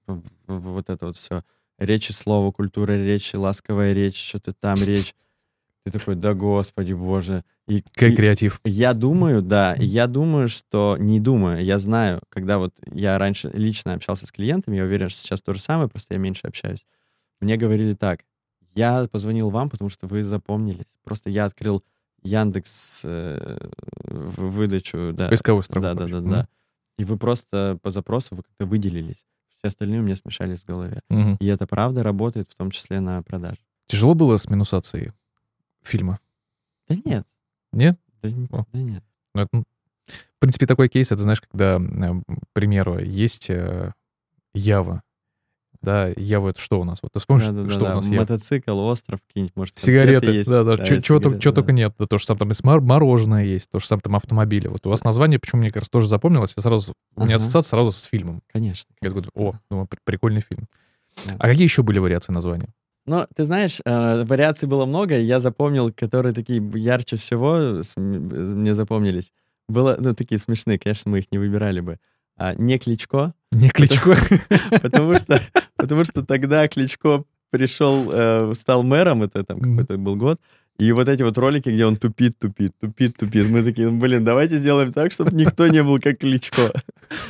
вот это вот все. Речи, слово, культура речи, ласковая речь, что-то там речь. Ты такой, да господи боже. И, как и, креатив. Я думаю, да, я думаю, что не думаю, я знаю, когда вот я раньше лично общался с клиентами, я уверен, что сейчас то же самое, просто я меньше общаюсь. Мне говорили так, я позвонил вам, потому что вы запомнились. Просто я открыл Яндекс э, в выдачу. Да, Поисковую строку. Да, да, да, да. И вы просто по запросу вы как-то выделились. Все остальные у меня смешались в голове. mm И это правда работает, в том числе на продаже. Тяжело было с минусацией фильма? Да нет. Нет? Да, О. да нет. Ну, это, в принципе, такой кейс, это, знаешь, когда, к примеру, есть э, Ява, да, Ява это что у нас? Вот ты вспомнишь, да, да, что да, у нас да. Мотоцикл, остров какие-нибудь, может, Сигареты, есть. да, да, да чего только, да. только нет. Да, то же самое там и мороженое есть, то же самое там автомобили. Вот у вас название, почему мне кажется, тоже запомнилось, я сразу, ага. у меня ассоциация сразу с фильмом. Конечно. Я говорю, о, думаю, прикольный фильм. Да. А какие еще были вариации названия? Ну, ты знаешь, э, вариаций было много, я запомнил, которые такие ярче всего мне запомнились. Было, ну, такие смешные, конечно, мы их не выбирали бы. А, не Кличко. Не Кличко. Потому что, потому что тогда Кличко пришел, э, стал мэром, это там какой-то был год, и вот эти вот ролики, где он тупит, тупит, тупит, тупит. Мы такие, ну, блин, давайте сделаем так, чтобы никто не был как Кличко.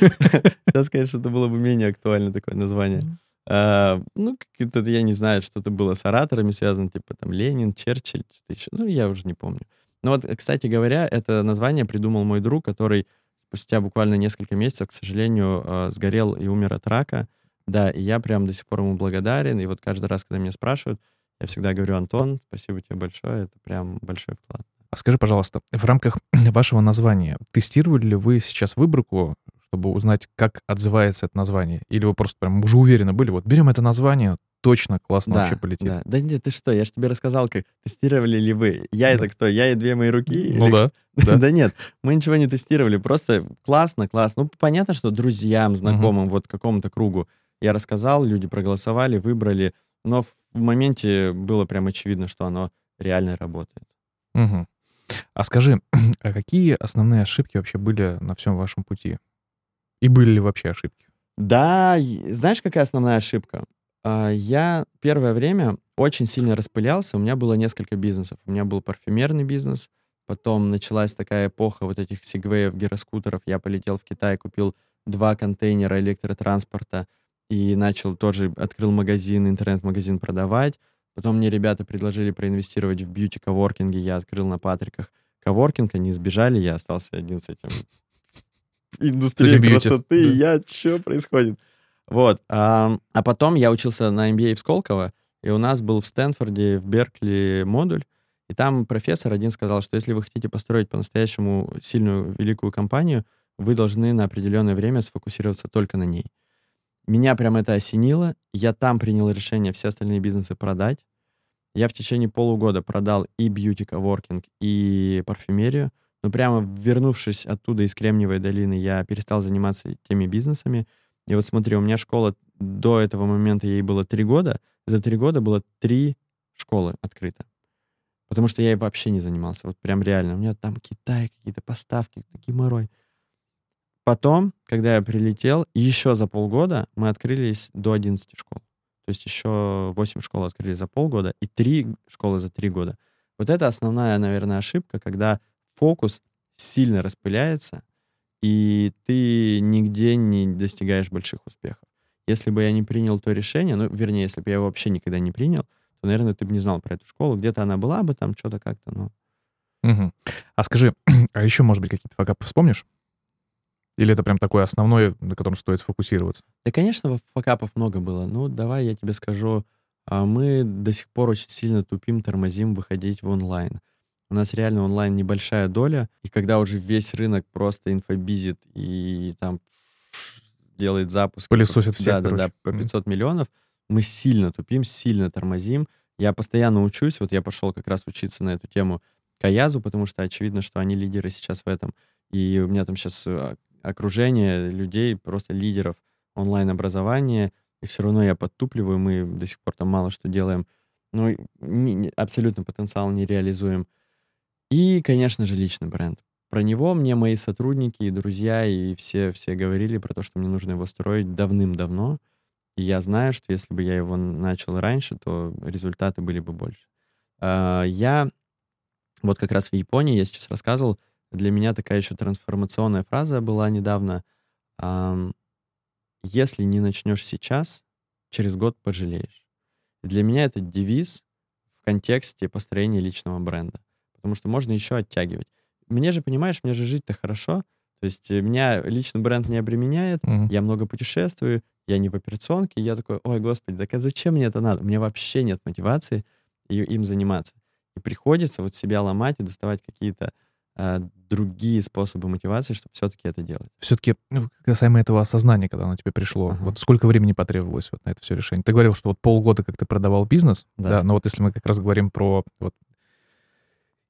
Сейчас, конечно, это было бы менее актуально, такое название. А, ну, какие-то, я не знаю, что-то было с ораторами связано, типа там Ленин, Черчилль, что-то еще. Ну, я уже не помню. Но вот, кстати говоря, это название придумал мой друг, который спустя буквально несколько месяцев, к сожалению, э, сгорел и умер от рака. Да, и я прям до сих пор ему благодарен. И вот каждый раз, когда меня спрашивают, я всегда говорю, Антон, спасибо тебе большое, это прям большой вклад. А скажи, пожалуйста, в рамках вашего названия тестировали ли вы сейчас выборку, чтобы узнать, как отзывается это название? Или вы просто прям уже уверены были, вот берем это название, точно классно да, вообще полетит. Да. да нет, ты что, я же тебе рассказал, как тестировали ли вы. Я это кто? Я и две мои руки? Ну да. Да. да нет, мы ничего не тестировали, просто классно, классно. Ну, понятно, что друзьям, знакомым, угу. вот какому-то кругу я рассказал, люди проголосовали, выбрали, но в моменте было прям очевидно, что оно реально работает. Угу. А скажи, а какие основные ошибки вообще были на всем вашем пути? И были ли вообще ошибки? Да, знаешь, какая основная ошибка? А, я первое время очень сильно распылялся. У меня было несколько бизнесов. У меня был парфюмерный бизнес, потом началась такая эпоха вот этих сегвеев, гироскутеров. Я полетел в Китай, купил два контейнера электротранспорта, и начал тоже, открыл магазин, интернет-магазин продавать. Потом мне ребята предложили проинвестировать в бьюти-коворкинге, я открыл на Патриках коворкинг, они сбежали, я остался один с этим индустрией красоты, да. я, что происходит? Вот. А, а потом я учился на MBA в Сколково, и у нас был в Стэнфорде, в Беркли модуль, и там профессор один сказал, что если вы хотите построить по-настоящему сильную, великую компанию, вы должны на определенное время сфокусироваться только на ней. Меня прям это осенило. Я там принял решение все остальные бизнесы продать. Я в течение полугода продал и бьюти-коворкинг, и парфюмерию. Но прямо вернувшись оттуда из Кремниевой долины, я перестал заниматься теми бизнесами. И вот смотри, у меня школа до этого момента ей было три года. За три года было три школы открыто. Потому что я ей вообще не занимался. Вот прям реально. У меня там Китай, какие-то поставки, геморрой. Потом, когда я прилетел, еще за полгода мы открылись до 11 школ. То есть еще 8 школ открыли за полгода и 3 школы за 3 года. Вот это основная, наверное, ошибка, когда фокус сильно распыляется, и ты нигде не достигаешь больших успехов. Если бы я не принял то решение, ну, вернее, если бы я его вообще никогда не принял, то, наверное, ты бы не знал про эту школу. Где-то она была бы там, что-то как-то, но... Угу. А скажи, а еще, может быть, какие-то факапы вспомнишь? Или это прям такое основное, на котором стоит сфокусироваться? Да, конечно, факапов много было. Ну, давай я тебе скажу. А, мы до сих пор очень сильно тупим, тормозим выходить в онлайн. У нас реально онлайн небольшая доля, и когда уже весь рынок просто инфобизит и там делает запуск... Пылесосит всех, Да, да, да, по 500 mm-hmm. миллионов, мы сильно тупим, сильно тормозим. Я постоянно учусь, вот я пошел как раз учиться на эту тему Каязу, потому что очевидно, что они лидеры сейчас в этом. И у меня там сейчас а, окружение людей, просто лидеров онлайн-образования, и все равно я подтупливаю, мы до сих пор там мало что делаем, ну, не, не, абсолютно потенциал не реализуем. И, конечно же, личный бренд. Про него мне мои сотрудники и друзья, и все, все говорили про то, что мне нужно его строить давным-давно. И я знаю, что если бы я его начал раньше, то результаты были бы больше. А, я вот как раз в Японии, я сейчас рассказывал, для меня такая еще трансформационная фраза была недавно. Если не начнешь сейчас, через год пожалеешь. Для меня это девиз в контексте построения личного бренда. Потому что можно еще оттягивать. Мне же, понимаешь, мне же жить-то хорошо. То есть э, меня личный бренд не обременяет, mm-hmm. я много путешествую, я не в операционке, я такой, ой, господи, так а зачем мне это надо? У меня вообще нет мотивации им заниматься. И приходится вот себя ломать и доставать какие-то а, другие способы мотивации, чтобы все-таки это делать. Все-таки ну, касаемо этого осознания, когда оно тебе пришло, uh-huh. вот сколько времени потребовалось вот на это все решение? Ты говорил, что вот полгода, как ты продавал бизнес, да, да но вот если мы как раз говорим про вот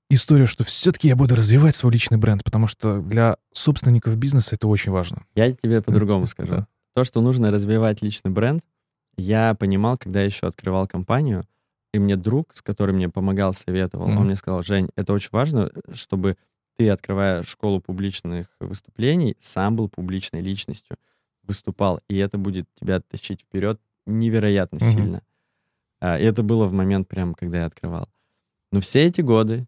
историю, что все-таки я буду развивать свой личный бренд, потому что для собственников бизнеса это очень важно. Я тебе по-другому скажу. То, что нужно развивать личный бренд, я понимал, когда еще открывал компанию, и мне друг, с которым мне помогал, советовал, mm-hmm. он мне сказал, Жень, это очень важно, чтобы ты, открывая школу публичных выступлений, сам был публичной личностью, выступал, и это будет тебя тащить вперед невероятно mm-hmm. сильно. А, и это было в момент прям, когда я открывал. Но все эти годы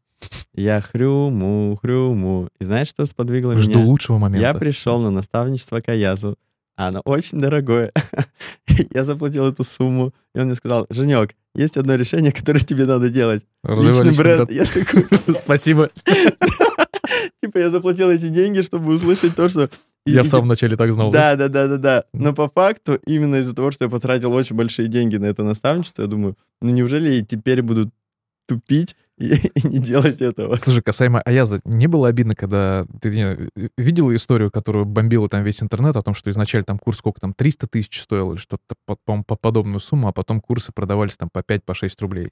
я хрюму, хрюму. И знаешь, что сподвигло Жду меня? Жду лучшего момента. Я пришел на наставничество Каязу. А оно очень дорогое. я заплатил эту сумму, и он мне сказал, Женек, есть одно решение, которое тебе надо делать. Личный бренд. Я такой, спасибо. Типа я заплатил эти деньги, чтобы услышать то, что... Я в самом начале так знал. Да, да, да, да, да. Но по факту, именно из-за того, что я потратил очень большие деньги на это наставничество, я думаю, ну неужели я теперь буду тупить и, и не делать этого. Слушай, касаемо Аяза, не было обидно, когда ты не, видел историю, которую бомбила там весь интернет о том, что изначально там курс сколько там, 300 тысяч стоил или что-то по, по, по подобную сумму, а потом курсы продавались там по 5-6 по 6 рублей.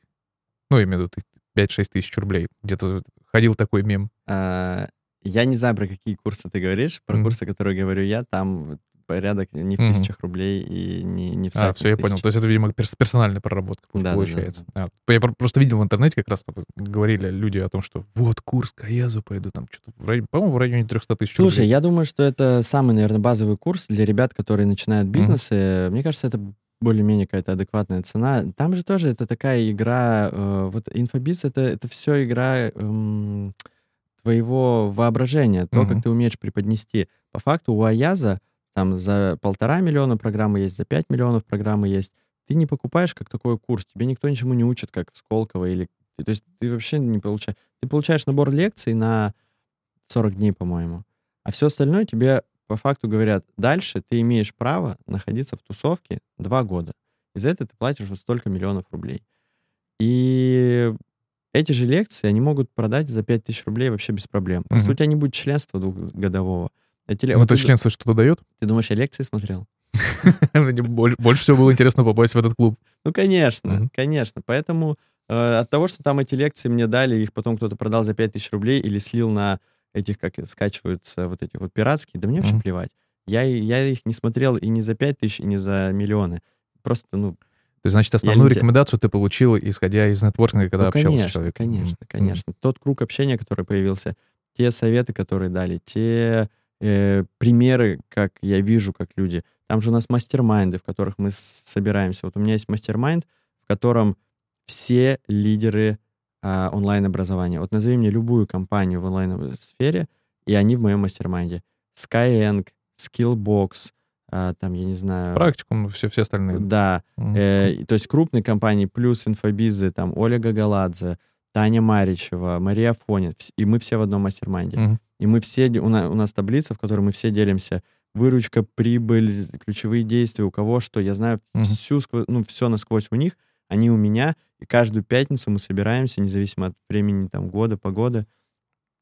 Ну, имею в виду 5-6 тысяч рублей. Где-то ходил такой мем. А, я не знаю, про какие курсы ты говоришь. Про mm-hmm. курсы, которые говорю я, там порядок не в mm-hmm. тысячах рублей и не, не в А, все, я понял. То есть это, видимо, персональная проработка да, получается. Да, да, да. А, я просто видел в интернете как раз говорили люди о том, что вот курс Каязу пойду, там что-то, по-моему, в районе 300 тысяч Слушай, рублей. я думаю, что это самый, наверное, базовый курс для ребят, которые начинают бизнесы. Mm-hmm. Мне кажется, это более-менее какая-то адекватная цена. Там же тоже это такая игра, э, вот инфобиз это, это все игра э, твоего воображения, то, mm-hmm. как ты умеешь преподнести. По факту у Аяза там за полтора миллиона программы есть, за 5 миллионов программы есть. Ты не покупаешь как такой курс, тебе никто ничему не учит, как в Сколково или... То есть ты вообще не получаешь... Ты получаешь набор лекций на 40 дней, по-моему. А все остальное тебе по факту говорят, дальше ты имеешь право находиться в тусовке два года. И за это ты платишь вот столько миллионов рублей. И эти же лекции они могут продать за 5000 рублей вообще без проблем. Просто Мгм. у тебя не будет членства двухгодового. Эти ле- Ну, вот то ты- членство что-то дает? Ты думаешь, я лекции смотрел? Больше всего было интересно попасть в этот клуб. Ну, конечно, конечно. Поэтому э, от того, что там эти лекции мне дали, их потом кто-то продал за 5000 рублей или слил на этих, как это, скачиваются вот эти вот пиратские, да мне вообще плевать. Я, я их не смотрел и не за 5000, и не за миллионы. Просто, ну, То есть, значит, основную рекомендацию ты получил, исходя из нетворкинга, когда ну, общался конечно, с человеком. конечно, конечно. Тот круг общения, который появился, те советы, которые дали, те э, примеры, как я вижу, как люди. Там же у нас мастер-майнды, в которых мы собираемся. Вот у меня есть мастер-майнд, в котором все лидеры а, онлайн-образования. Вот назови мне любую компанию в онлайн-сфере, и они в моем мастер-майнде. Skyeng, Skillbox, а, там, я не знаю... Практикум, все, все остальные. Да, Мгм. Э, то есть крупные компании, плюс инфобизы, там, Оля Гагаладзе, Таня Маричева, Мария Афонина, и мы все в одном мастер-майнде. Мгм. И мы все, у, на- у нас таблица, в которой мы все делимся. Выручка, прибыль, ключевые действия, у кого что. Я знаю Мгм. всю, ну, все насквозь у них, они у меня. И каждую пятницу мы собираемся, независимо от времени, там, года, погоды.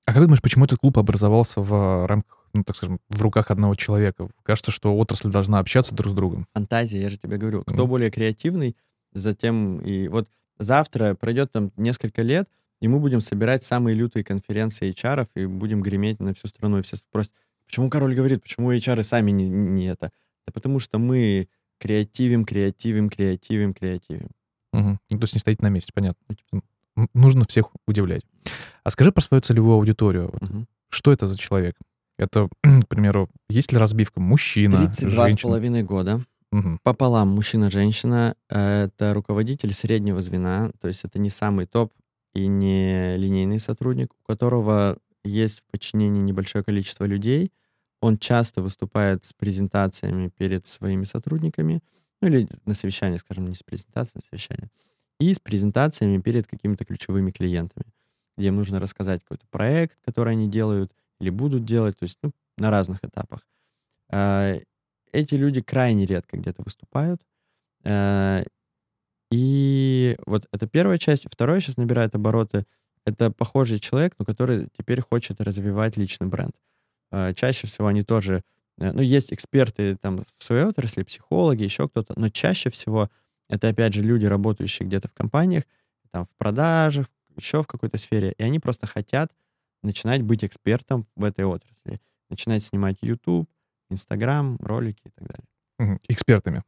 А как думаешь, почему этот клуб образовался в рамках, ну, так скажем, в руках одного человека? Кажется, что отрасль должна общаться друг с другом. Фантазия, я же тебе говорю. Кто Мгм. более креативный, затем и вот завтра пройдет там несколько лет, и мы будем собирать самые лютые конференции HR и будем греметь на всю страну. И все спросят, почему король говорит, почему HR сами не, не это? Да потому что мы креативим, креативим, креативим, креативим. Ну, то есть не стоит на месте, понятно. Ну, типа, Нужно всех удивлять. А скажи про свою целевую аудиторию. Мгм. Что это за человек? Это, к примеру, есть ли разбивка мужчина, 32 с женщина? половиной года. Мгм. Пополам мужчина-женщина. э, Это руководитель среднего звена, то есть это не самый топ и не линейный сотрудник, у которого есть в подчинении небольшое количество людей. Он часто выступает с презентациями перед своими сотрудниками, ну или на совещании, скажем, не с презентацией, а совещание, и с презентациями перед какими-то ключевыми клиентами, где им нужно рассказать какой-то проект, который они делают или будут делать, то есть ну, на разных этапах. А, Эти люди крайне редко где-то выступают. И вот это первая часть. Второе сейчас набирает обороты. Это похожий человек, но который теперь хочет развивать личный бренд. Э, Чаще всего они тоже... э, Ну, есть эксперты там в своей отрасли, психологи, еще кто-то, но чаще всего это, опять же, люди, работающие где-то в компаниях, там, в продажах, еще в какой-то сфере, и они просто хотят начинать быть экспертом в этой отрасли. Начинать снимать YouTube, Инстаграм, ролики и так далее. Экспертами,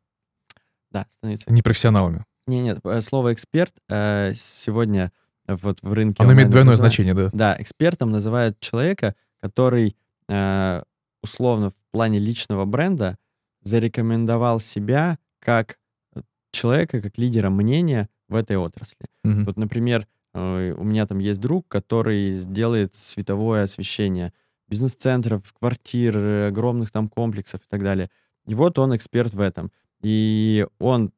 Да, становиться... не профессионалами. Не, нет, э, слово эксперт э, сегодня вот в рынке... Оно имеет двойное значение, да. Да, экспертом называют человека, который э, условно в плане личного бренда зарекомендовал себя как человека, как лидера мнения в этой отрасли. Мгм. Вот, например, у меня там есть друг, который делает световое освещение бизнес-центров, квартир, огромных там комплексов и так далее. И вот он эксперт в этом. И он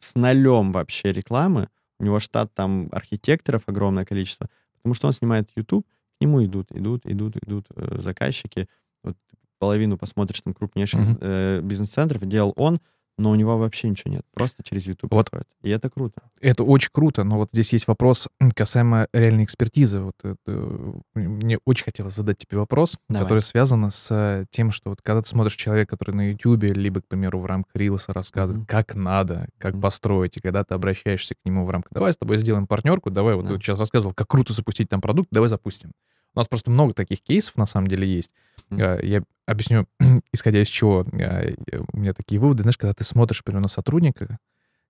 с нолем вообще рекламы, у него штат там архитекторов огромное количество, потому что он снимает YouTube, к нему идут, идут, идут, идут э, заказчики. Вот половину посмотришь там крупнейших Мгм. э, бизнес-центров делал он, но у него вообще ничего нет. Просто через YouTube Вот. проходит. И это круто. Это очень круто, но вот здесь есть вопрос касаемо реальной экспертизы. Вот это, э, мне очень хотелось задать тебе вопрос, Давай. который связан с э, тем, что вот когда ты смотришь человека, который на YouTube, либо, к примеру, в рамках Рилса рассказывает, Мгм. как надо, как Мгм. построить, и когда ты обращаешься к нему в рамках «давай с тобой сделаем партнерку, давай, вот Да. ты вот сейчас рассказывал, как круто запустить там продукт, давай запустим». У нас просто много таких кейсов, на самом деле, есть. Э, Я объясню, исходя из чего э, у меня такие выводы. Знаешь, когда ты смотришь, например, на сотрудника,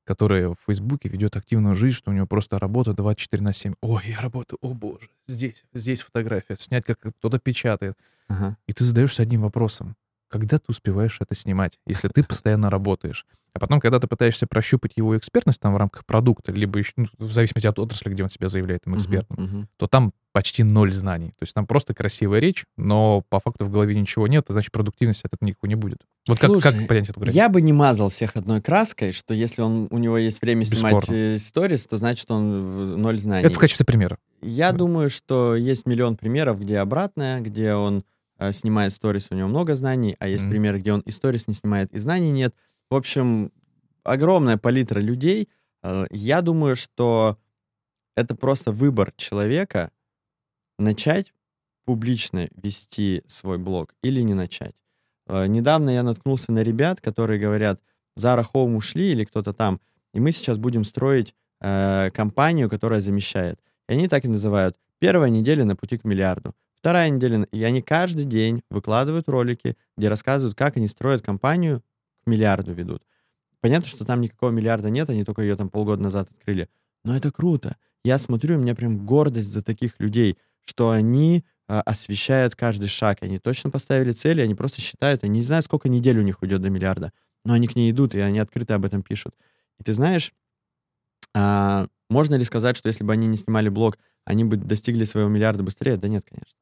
который в Фейсбуке ведет активную жизнь, что у него просто работа 24 на 7. Ой, я работаю, о боже, здесь, здесь фотография, снять, как кто-то печатает. Ага. И ты задаешься одним вопросом. Когда ты успеваешь это снимать, если ты постоянно работаешь? А потом, когда ты пытаешься прощупать его экспертность там в рамках продукта, либо еще, ну, в зависимости от отрасли, где он себя заявляет им экспертом, Мгм, мгм. то там почти ноль знаний. То есть там просто красивая речь, но по факту в голове ничего нет, а значит продуктивности от этого никакой не будет. Вот как, Слушай, как понять эту границу? Я бы не мазал всех одной краской, что если он, у него есть время снимать Бесспорно. э, сторис, то значит он ноль знаний. Это в качестве примера. Я Да. думаю, что есть миллион примеров, где обратное, где он снимает сторис, у него много знаний, а есть Мгм. примеры, где он и сторис не снимает, и знаний нет. В общем, огромная палитра людей. Э, Я думаю, что это просто выбор человека начать публично вести свой блог или не начать. Э, Недавно я наткнулся на ребят, которые говорят, Zara Home ушли или кто-то там, и мы сейчас будем строить э, компанию, которая замещает. И они так и называют. Первая неделя на пути к миллиарду. Вторая неделя, и они каждый день выкладывают ролики, где рассказывают, как они строят компанию, к миллиарду ведут. Понятно, что там никакого миллиарда нет, они только ее там полгода назад открыли. Но это круто. Я смотрю, у меня прям гордость за таких людей, что они а, освещают каждый шаг. Они точно поставили цели, они просто считают, они не знают, сколько недель у них уйдет до миллиарда, но они к ней идут, и они открыто об этом пишут. И ты знаешь, а, можно ли сказать, что если бы они не снимали блог, они бы достигли своего миллиарда быстрее? Да нет, конечно.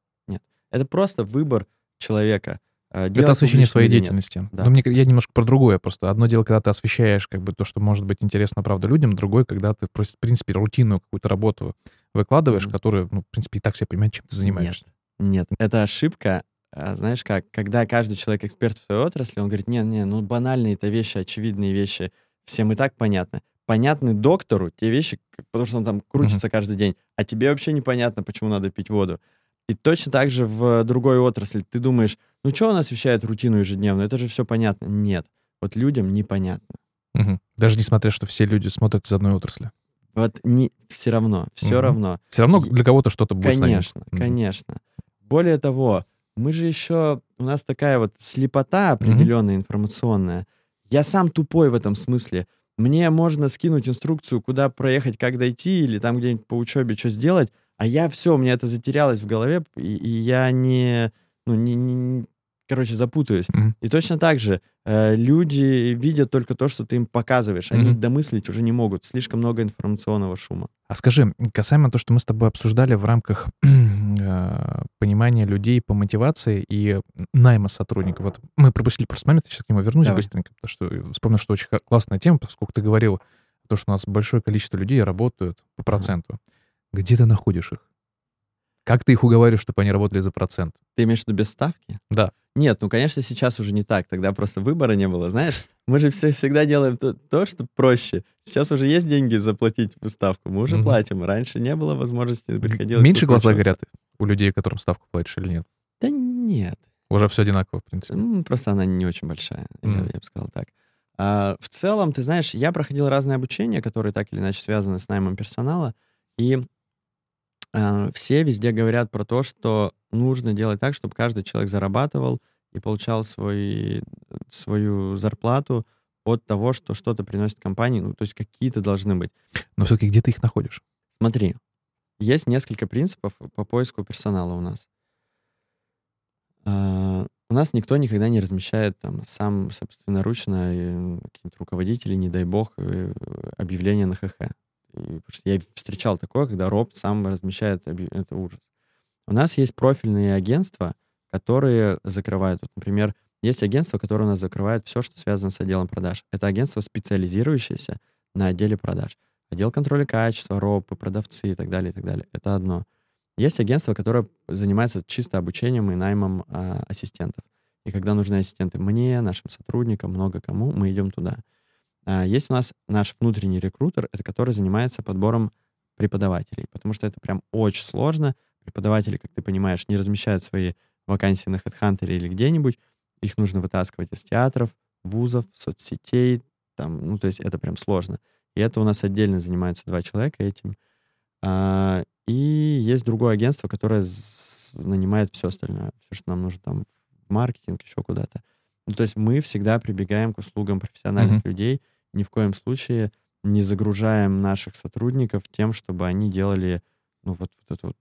Это просто выбор человека. Это делать освещение публично своей деятельности. Да. Но мне, я немножко про другое просто. Одно дело, когда ты освещаешь как бы то, что может быть интересно, правда, людям, другое, когда ты, в принципе, рутинную какую-то работу выкладываешь, Мгм. которую, ну, в принципе, и так все понимают, чем ты занимаешься. Нет, нет. Это ошибка. а, Знаешь как, когда каждый человек эксперт в своей отрасли, он говорит, не, не, ну банальные это вещи, очевидные вещи, всем и так понятны. Понятны доктору те вещи, потому что он там крутится каждый день, а тебе вообще непонятно, почему надо пить воду. И точно так же в другой отрасли. Ты думаешь, ну что он освещает рутину ежедневную, это же все понятно. Нет, вот людям непонятно. Мгм. Даже несмотря, что все люди смотрят из одной отрасли. Вот не, все равно, все Мгм. равно. Все равно для кого-то что-то будет. Конечно, Мгм. конечно. Более того, мы же еще, у нас такая вот слепота определенная информационная. Я сам тупой в этом смысле. Мне можно скинуть инструкцию, куда проехать, как дойти, или там где-нибудь по учебе что сделать, а я все, у меня это затерялось в голове, и, и я не, ну, не, не- короче, запутаюсь. Мгм. И точно так же э, люди видят только то, что ты им показываешь. Они Мгм. домыслить уже не могут. Слишком много информационного шума. А скажи, касаемо того, что мы с тобой обсуждали в рамках э, понимания людей по мотивации и найма сотрудников. Вот мы пропустили просто момент, я сейчас к нему вернусь Давай. быстренько, потому что вспомнил, что очень классная тема, поскольку ты говорил, то, что у нас большое количество людей работают по проценту. Где ты находишь их? Как ты их уговариваешь, чтобы они работали за процент? Ты имеешь в виду без ставки? Да. Нет, ну, конечно, сейчас уже не так. Тогда просто выбора не было. Знаешь, мы же все всегда делаем то, то, что проще. Сейчас уже есть деньги заплатить ставку. Мы уже Мгм. платим. Раньше не было возможности, приходилось Меньше глаза горят у людей, которым ставку платишь или нет? Да нет. Уже все одинаково, в принципе. М, Просто она не очень большая, я, Мгм. я бы сказал так. А, в целом, ты знаешь, я проходил разные обучения, которые так или иначе связаны с наймом персонала, и все везде говорят про то, что нужно делать так, чтобы каждый человек зарабатывал и получал свой, свою зарплату от того, что что-то приносит компании, ну, то есть какие-то должны быть. Но все-таки где ты их находишь? Смотри, есть несколько принципов по поиску персонала у нас. А, У нас никто никогда не размещает там сам собственноручно э, какие-то руководители, не дай бог, э, объявления на ХХ. И, потому что я встречал такое, когда Роб сам размещает, это ужас. У нас есть профильные агентства, которые закрывают. Вот, например, есть агентство, которое у нас закрывает все, что связано с отделом продаж. Это агентство, специализирующееся на отделе продаж. Отдел контроля качества, ропы, продавцы и так далее, и так далее. Это одно. Есть агентство, которое занимается чисто обучением и наймом а, ассистентов. И когда нужны ассистенты мне, нашим сотрудникам, много кому, мы идем туда. А, есть у нас наш внутренний рекрутер, это который занимается подбором преподавателей, потому что это прям очень сложно. Преподаватели, как ты понимаешь, не размещают свои вакансии на HeadHunter или где-нибудь. Их нужно вытаскивать из театров, вузов, соцсетей. Там, ну, то есть это прям сложно. И это у нас отдельно занимаются два человека этим. А, и есть другое агентство, которое нанимает все остальное. Все, что нам нужно там в маркетинг, еще куда-то. Ну, то есть мы всегда прибегаем к услугам профессиональных Мгм. людей. Ни в коем случае не загружаем наших сотрудников тем, чтобы они делали, ну, вот, вот это вот.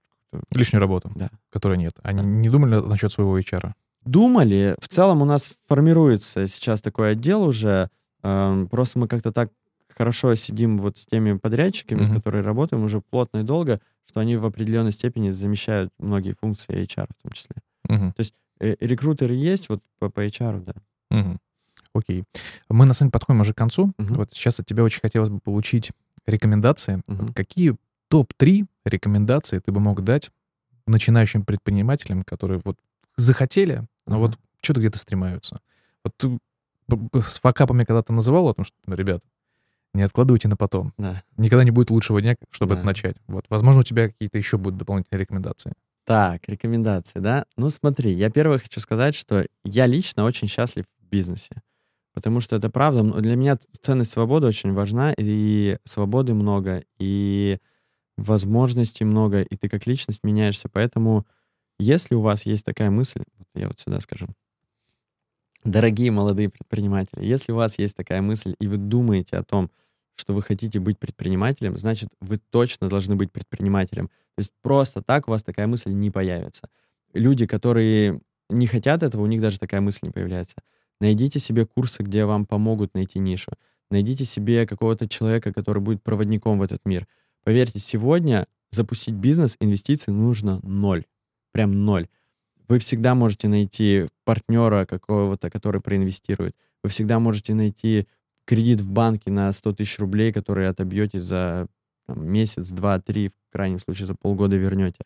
Лишнюю работу, Да. которой нет. Они Да. не думали насчет своего HR? думали. В целом у нас формируется сейчас такой отдел уже. Эм, просто мы как-то так хорошо сидим вот с теми подрядчиками, mm-hmm. с которыми работаем уже плотно и долго, что они в определенной степени замещают многие функции HR в том числе. Mm-hmm. То есть э, рекрутеры есть вот по, по HR, да. Mm-hmm. Окей. Мы на самом деле подходим уже к концу. Mm-hmm. Вот сейчас от тебя очень хотелось бы получить рекомендации. Mm-hmm. Вот какие топ-3 рекомендации ты бы мог дать начинающим предпринимателям, которые вот захотели, но mm-hmm. вот что-то где-то стремаются. Вот ты с факапами когда-то называл о том, что, ребят, не откладывайте на потом. Да. Никогда не будет лучшего дня, чтобы да. это начать. Вот, возможно, у тебя какие-то еще будут дополнительные рекомендации. Так, рекомендации, да? Ну, смотри, я первое хочу сказать, что я лично очень счастлив в бизнесе. Потому что это правда. Для меня ценность свободы очень важна, и свободы много, и возможностей много, и ты как личность меняешься. Поэтому, если у вас есть такая мысль, я вот сюда скажу, дорогие молодые предприниматели, если у вас есть такая мысль, и вы думаете о том, что вы хотите быть предпринимателем, значит, вы точно должны быть предпринимателем. То есть просто так у вас такая мысль не появится. Люди, которые не хотят этого, у них даже такая мысль не появляется. Найдите себе курсы, где вам помогут найти нишу. Найдите себе какого-то человека, который будет проводником в этот мир. Поверьте, сегодня запустить бизнес, инвестиций нужно ноль. Прям ноль. Вы всегда можете найти партнера какого-то, который проинвестирует. Вы всегда можете найти кредит в банке на 100 тысяч рублей, который отобьете за там, месяц, два, три, в крайнем случае за полгода вернете.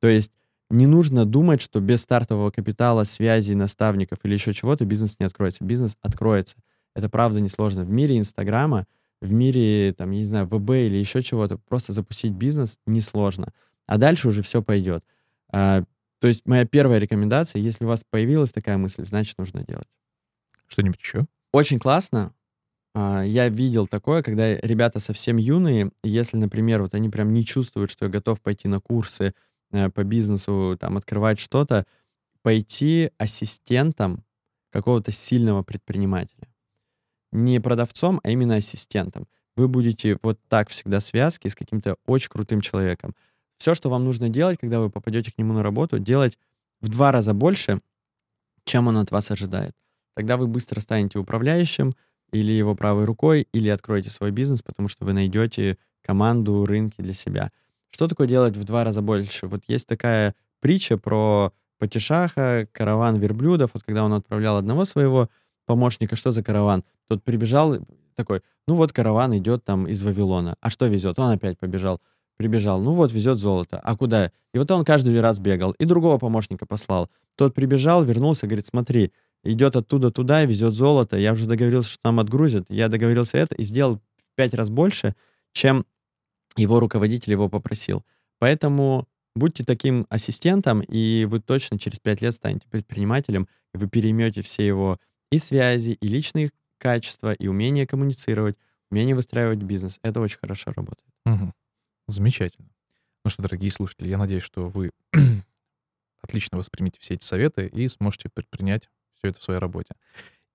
То есть не нужно думать, что без стартового капитала, связи, наставников или еще чего-то бизнес не откроется. Бизнес откроется. Это правда несложно. В мире Инстаграма, в мире, там, я не знаю, ВБ или еще чего-то, просто запустить бизнес несложно. А дальше уже все пойдет. А, то есть моя первая рекомендация, если у вас появилась такая мысль, значит, нужно делать. Что-нибудь еще? Очень классно. А, я видел такое, когда ребята совсем юные, если, например, вот они прям не чувствуют, что я готов пойти на курсы, по бизнесу, там, открывать что-то, пойти ассистентом какого-то сильного предпринимателя. Не продавцом, а именно ассистентом. Вы будете вот так всегда в связке с каким-то очень крутым человеком. Все, что вам нужно делать, когда вы попадете к нему на работу, делать в два раза больше, чем он от вас ожидает. Тогда вы быстро станете управляющим или его правой рукой, или откроете свой бизнес, потому что вы найдете команду, рынки для себя. Что такое делать в два раза больше? Вот есть такая притча про Патишаха, караван верблюдов. Вот когда он отправлял одного своего помощника, что за караван? Тот прибежал такой, ну вот караван идет там из Вавилона. А что везет? Он опять побежал. Прибежал, ну вот везет золото. А куда? И вот он каждый раз бегал. И другого помощника послал. Тот прибежал, вернулся, говорит, смотри, идет оттуда туда везет золото. Я уже договорился, что там отгрузят. Я договорился это и сделал в пять раз больше, чем его руководитель его попросил. Поэтому будьте таким ассистентом, и вы точно через пять лет станете предпринимателем, и вы переймете все его и связи, и личные качества, и умение коммуницировать, умение выстраивать бизнес. Это очень хорошо работает. Угу. Замечательно. Ну что, дорогие слушатели, я надеюсь, что вы отлично воспримете все эти советы и сможете предпринять все это в своей работе.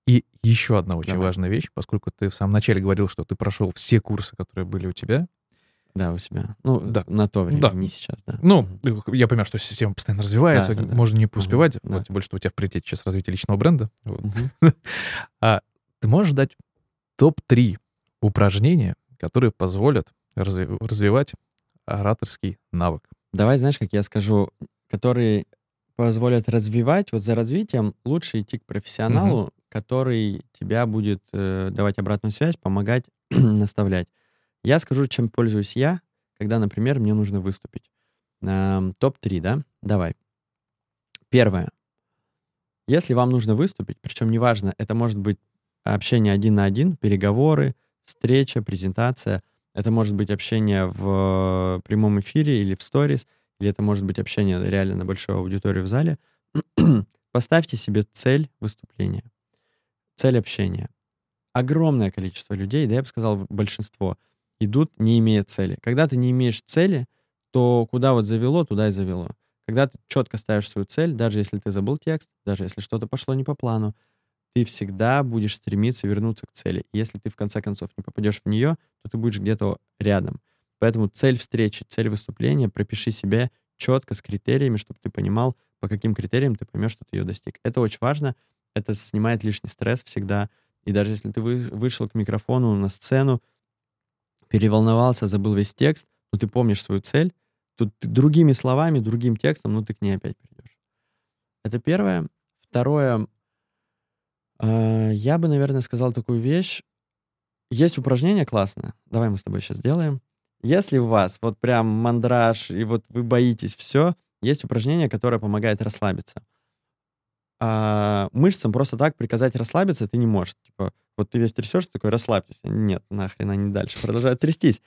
И еще одна очень Давай. важная вещь, поскольку ты в самом начале говорил, что ты прошел все курсы, которые были у тебя, да, у себя. Ну, да. на то время, да. не сейчас, да. Ну, я понимаю, что система постоянно развивается, да, да, можно не успевать. Угу, вот, да. Тем более, что у тебя в приоритете сейчас развитие личного бренда. Вот. Угу. а ты можешь дать топ-3 упражнения, которые позволят разви- развивать ораторский навык? Давай, знаешь, как я скажу, которые позволят развивать, вот за развитием лучше идти к профессионалу, угу. который тебя будет э, давать обратную связь, помогать, наставлять. Я скажу, чем пользуюсь я, когда, например, мне нужно выступить. Эм, топ-3, да? Давай. Первое. Если вам нужно выступить, причем неважно, это может быть общение один на один, переговоры, встреча, презентация, это может быть общение в прямом эфире или в сторис, или это может быть общение реально на большой аудитории в зале. Поставьте себе цель выступления, цель общения. Огромное количество людей, да я бы сказал большинство, идут, не имея цели. Когда ты не имеешь цели, то куда вот завело, туда и завело. Когда ты четко ставишь свою цель, даже если ты забыл текст, даже если что-то пошло не по плану, ты всегда будешь стремиться вернуться к цели. Если ты в конце концов не попадешь в нее, то ты будешь где-то рядом. Поэтому цель встречи, цель выступления пропиши себе четко с критериями, чтобы ты понимал, по каким критериям ты поймешь, что ты ее достиг. Это очень важно, это снимает лишний стресс всегда. И даже если ты вы, вышел к микрофону на сцену, переволновался, забыл весь текст, но ты помнишь свою цель, тут другими словами, другим текстом, ну ты к ней опять придешь. Это первое. Второе, э, я бы, наверное, сказал такую вещь. Есть упражнение классное. Давай мы с тобой сейчас сделаем. Если у вас вот прям мандраж, и вот вы боитесь все, есть упражнение, которое помогает расслабиться. А мышцам просто так приказать расслабиться ты не можешь. Типа, вот ты весь трясешь, такой, расслабьтесь. Нет, нахрен они дальше продолжают трястись.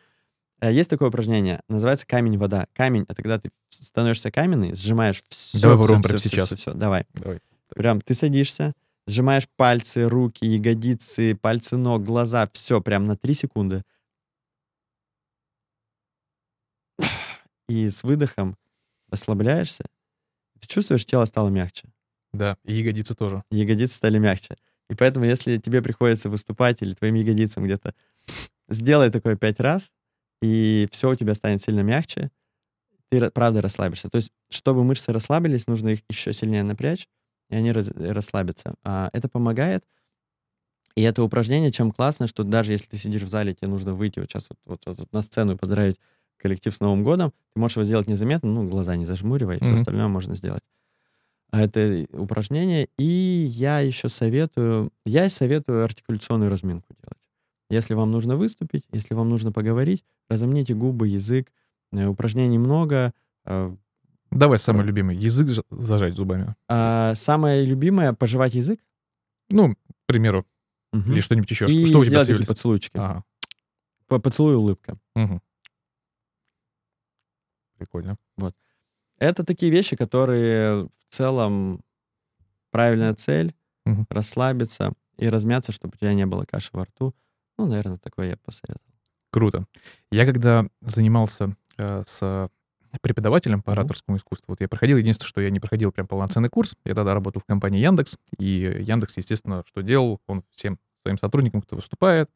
А есть такое упражнение, называется камень-вода. Камень — это когда ты становишешься каменный, сжимаешь все. Давай все, прямо сейчас. Все, все, все. Давай. Давай. Прям ты садишься, сжимаешь пальцы, руки, ягодицы, пальцы ног, глаза, все прям на 3 секунды. И с выдохом расслабляешься, ты чувствуешь, тело стало мягче. Да, и ягодицы тоже. Ягодицы стали мягче. И поэтому, если тебе приходится выступать или твоим ягодицам где-то, сделай такое пять раз, и все у тебя станет сильно мягче, ты правда расслабишься. То есть, чтобы мышцы расслабились, нужно их еще сильнее напрячь, и они раз, расслабятся. А это помогает. И это упражнение, чем классно, что даже если ты сидишь в зале, тебе нужно выйти вот сейчас вот, вот, вот на сцену и поздравить коллектив с Новым годом, ты можешь его сделать незаметно, ну, глаза не зажмуривай, mm-hmm. все остальное можно сделать. А это упражнение. И я еще советую, я советую артикуляционную разминку делать. Если вам нужно выступить, если вам нужно поговорить, разомните губы, язык. Э, упражнений много. Э, Давай самый любимый. Язык зажать зубами. А, самое любимое — пожевать язык. Ну, к примеру. Угу. Или что-нибудь еще. И что у тебя такие поцелуйчики. Ага. По поцелуй улыбка. Угу. Прикольно. Вот. Это такие вещи, которые в целом правильная цель, угу. расслабиться и размяться, чтобы у тебя не было каши во рту. Ну, наверное, такое я посоветовал. Круто. Я когда занимался э, с преподавателем по ораторскому искусству. Вот я проходил, единственное, что я не проходил прям полноценный курс. Я тогда работал в компании Яндекс, и Яндекс, естественно, что делал, он всем своим сотрудникам, кто выступает,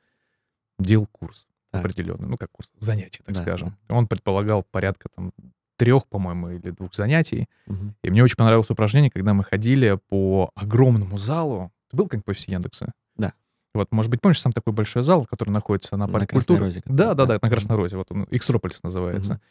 делал курс так. определенный, ну как курс, занятие, так да, скажем. Да. Он предполагал порядка там трех, по-моему, или двух занятий. Угу. И мне очень понравилось упражнение, когда мы ходили по огромному залу. Ты был как-нибудь в офисе Яндекса? Да. Вот, может быть, помнишь, сам такой большой зал, который находится на парке на культуры? Розе, да, да, да, на Красной Розе. Вот он, Экстрополис называется. Угу.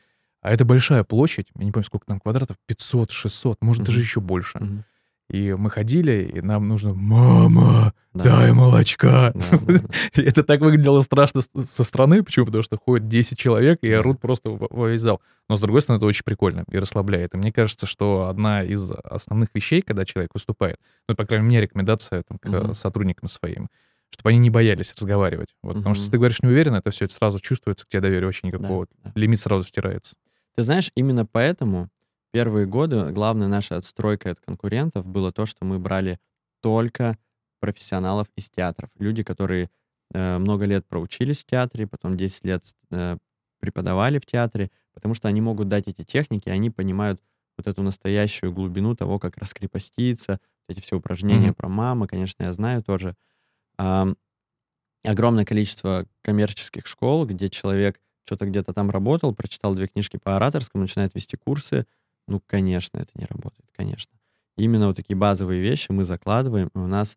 А это большая площадь, я не помню, сколько там квадратов, 500, 600, может, угу. даже еще больше. Угу. И мы ходили, и нам нужно «Мама, да. дай молочка!» да, да, да. Это так выглядело страшно со стороны. Почему? Потому что ходит 10 человек и орут просто во весь зал. Но, с другой стороны, это очень прикольно и расслабляет. И мне кажется, что одна из основных вещей, когда человек выступает, ну, по крайней мере, рекомендация там, к uh-huh. сотрудникам своим, чтобы они не боялись разговаривать. Вот, uh-huh. Потому что если ты говоришь неуверенно, это все это сразу чувствуется, к тебе доверия вообще никакого. Да, да. Лимит сразу стирается. Ты знаешь, именно поэтому первые годы главная наша отстройка от конкурентов было то, что мы брали только профессионалов из театров. Люди, которые э, много лет проучились в театре, потом 10 лет э, преподавали в театре, потому что они могут дать эти техники, они понимают вот эту настоящую глубину того, как раскрепоститься, эти все упражнения mm-hmm. про мамы, конечно, я знаю тоже. А, огромное количество коммерческих школ, где человек что-то где-то там работал, прочитал две книжки по ораторскому, начинает вести курсы, ну, конечно, это не работает, конечно. Именно вот такие базовые вещи мы закладываем, и у нас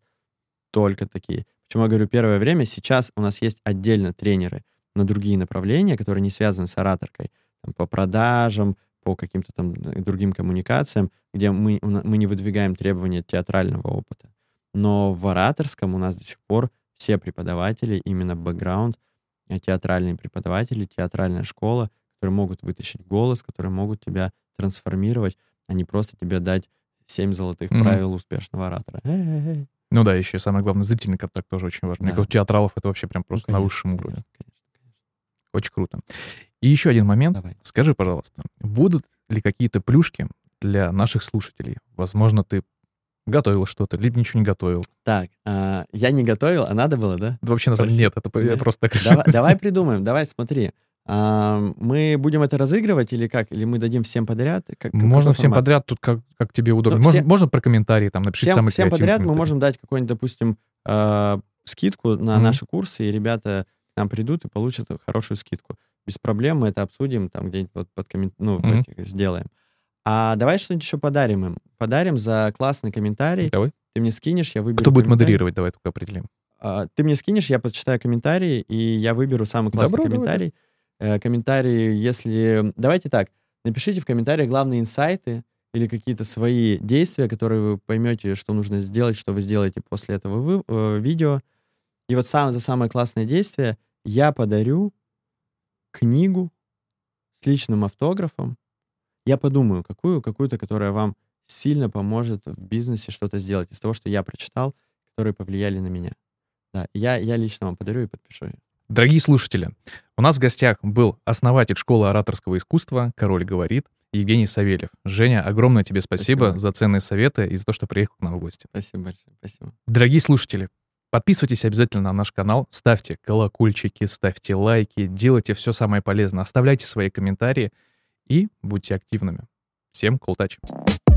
только такие. Почему я говорю первое время? Сейчас у нас есть отдельно тренеры на другие направления, которые не связаны с ораторкой, там, по продажам, по каким-то там э, другим коммуникациям, где мы, мы не выдвигаем требования театрального опыта. Но в ораторском у нас до сих пор все преподаватели, именно бэкграунд, э, театральные преподаватели, театральная школа, которые могут вытащить голос, которые могут тебя трансформировать, а не просто тебе дать семь золотых mm-hmm. правил успешного оратора. Э-э-э. Ну да, еще самое главное, зрительный контакт тоже очень важен. Да. Кажется, у театралов это вообще прям просто ну, конечно, на высшем уровне. Конечно, конечно. Очень круто. И еще один момент. Давай. Скажи, пожалуйста, будут ли какие-то плюшки для наших слушателей? Возможно, ты готовил что-то, либо ничего не готовил. Так, а, я не готовил, а надо было, да? да вообще, на самом деле, нет, это я просто так... Давай, давай придумаем, давай смотри. А, мы будем это разыгрывать или как? Или мы дадим всем подряд? Как, можно всем формат? подряд, тут как, как тебе удобно. Ну, можно, можно про комментарии там напишите всем, самые Всем подряд мы можем дать какой-нибудь, допустим, э, скидку на mm-hmm. наши курсы, и ребята к нам придут и получат хорошую скидку. Без проблем мы это обсудим, там где-нибудь вот под коммент... ну, mm-hmm. этих сделаем. А давай что-нибудь еще подарим им. Подарим за классный комментарий. Давай. Ты мне скинешь, я выберу Кто будет модерировать, давай только определим. А, Ты мне скинешь, я почитаю комментарии, и я выберу самый классный Добро, давай, комментарий. Э, Комментарии, если... Давайте так, напишите в комментариях главные инсайты или какие-то свои действия, которые вы поймете, что нужно сделать, что вы сделаете после этого вы- э, видео. И вот сам, за самое классное действие я подарю книгу с личным автографом. Я подумаю, какую, какую-то, которая вам сильно поможет в бизнесе что-то сделать из того, что я прочитал, которые повлияли на меня. Да, я, я лично вам подарю и подпишу ее. Дорогие слушатели, у нас в гостях был основатель школы ораторского искусства «Король говорит» Евгений Савельев. Женя, огромное тебе спасибо, Спасибо. за ценные советы и за то, что приехал к нам в гости. Спасибо большое. Спасибо. Дорогие слушатели, подписывайтесь обязательно на наш канал, ставьте колокольчики, ставьте лайки, делайте все самое полезное, оставляйте свои комментарии и будьте активными. Всем колтач. cool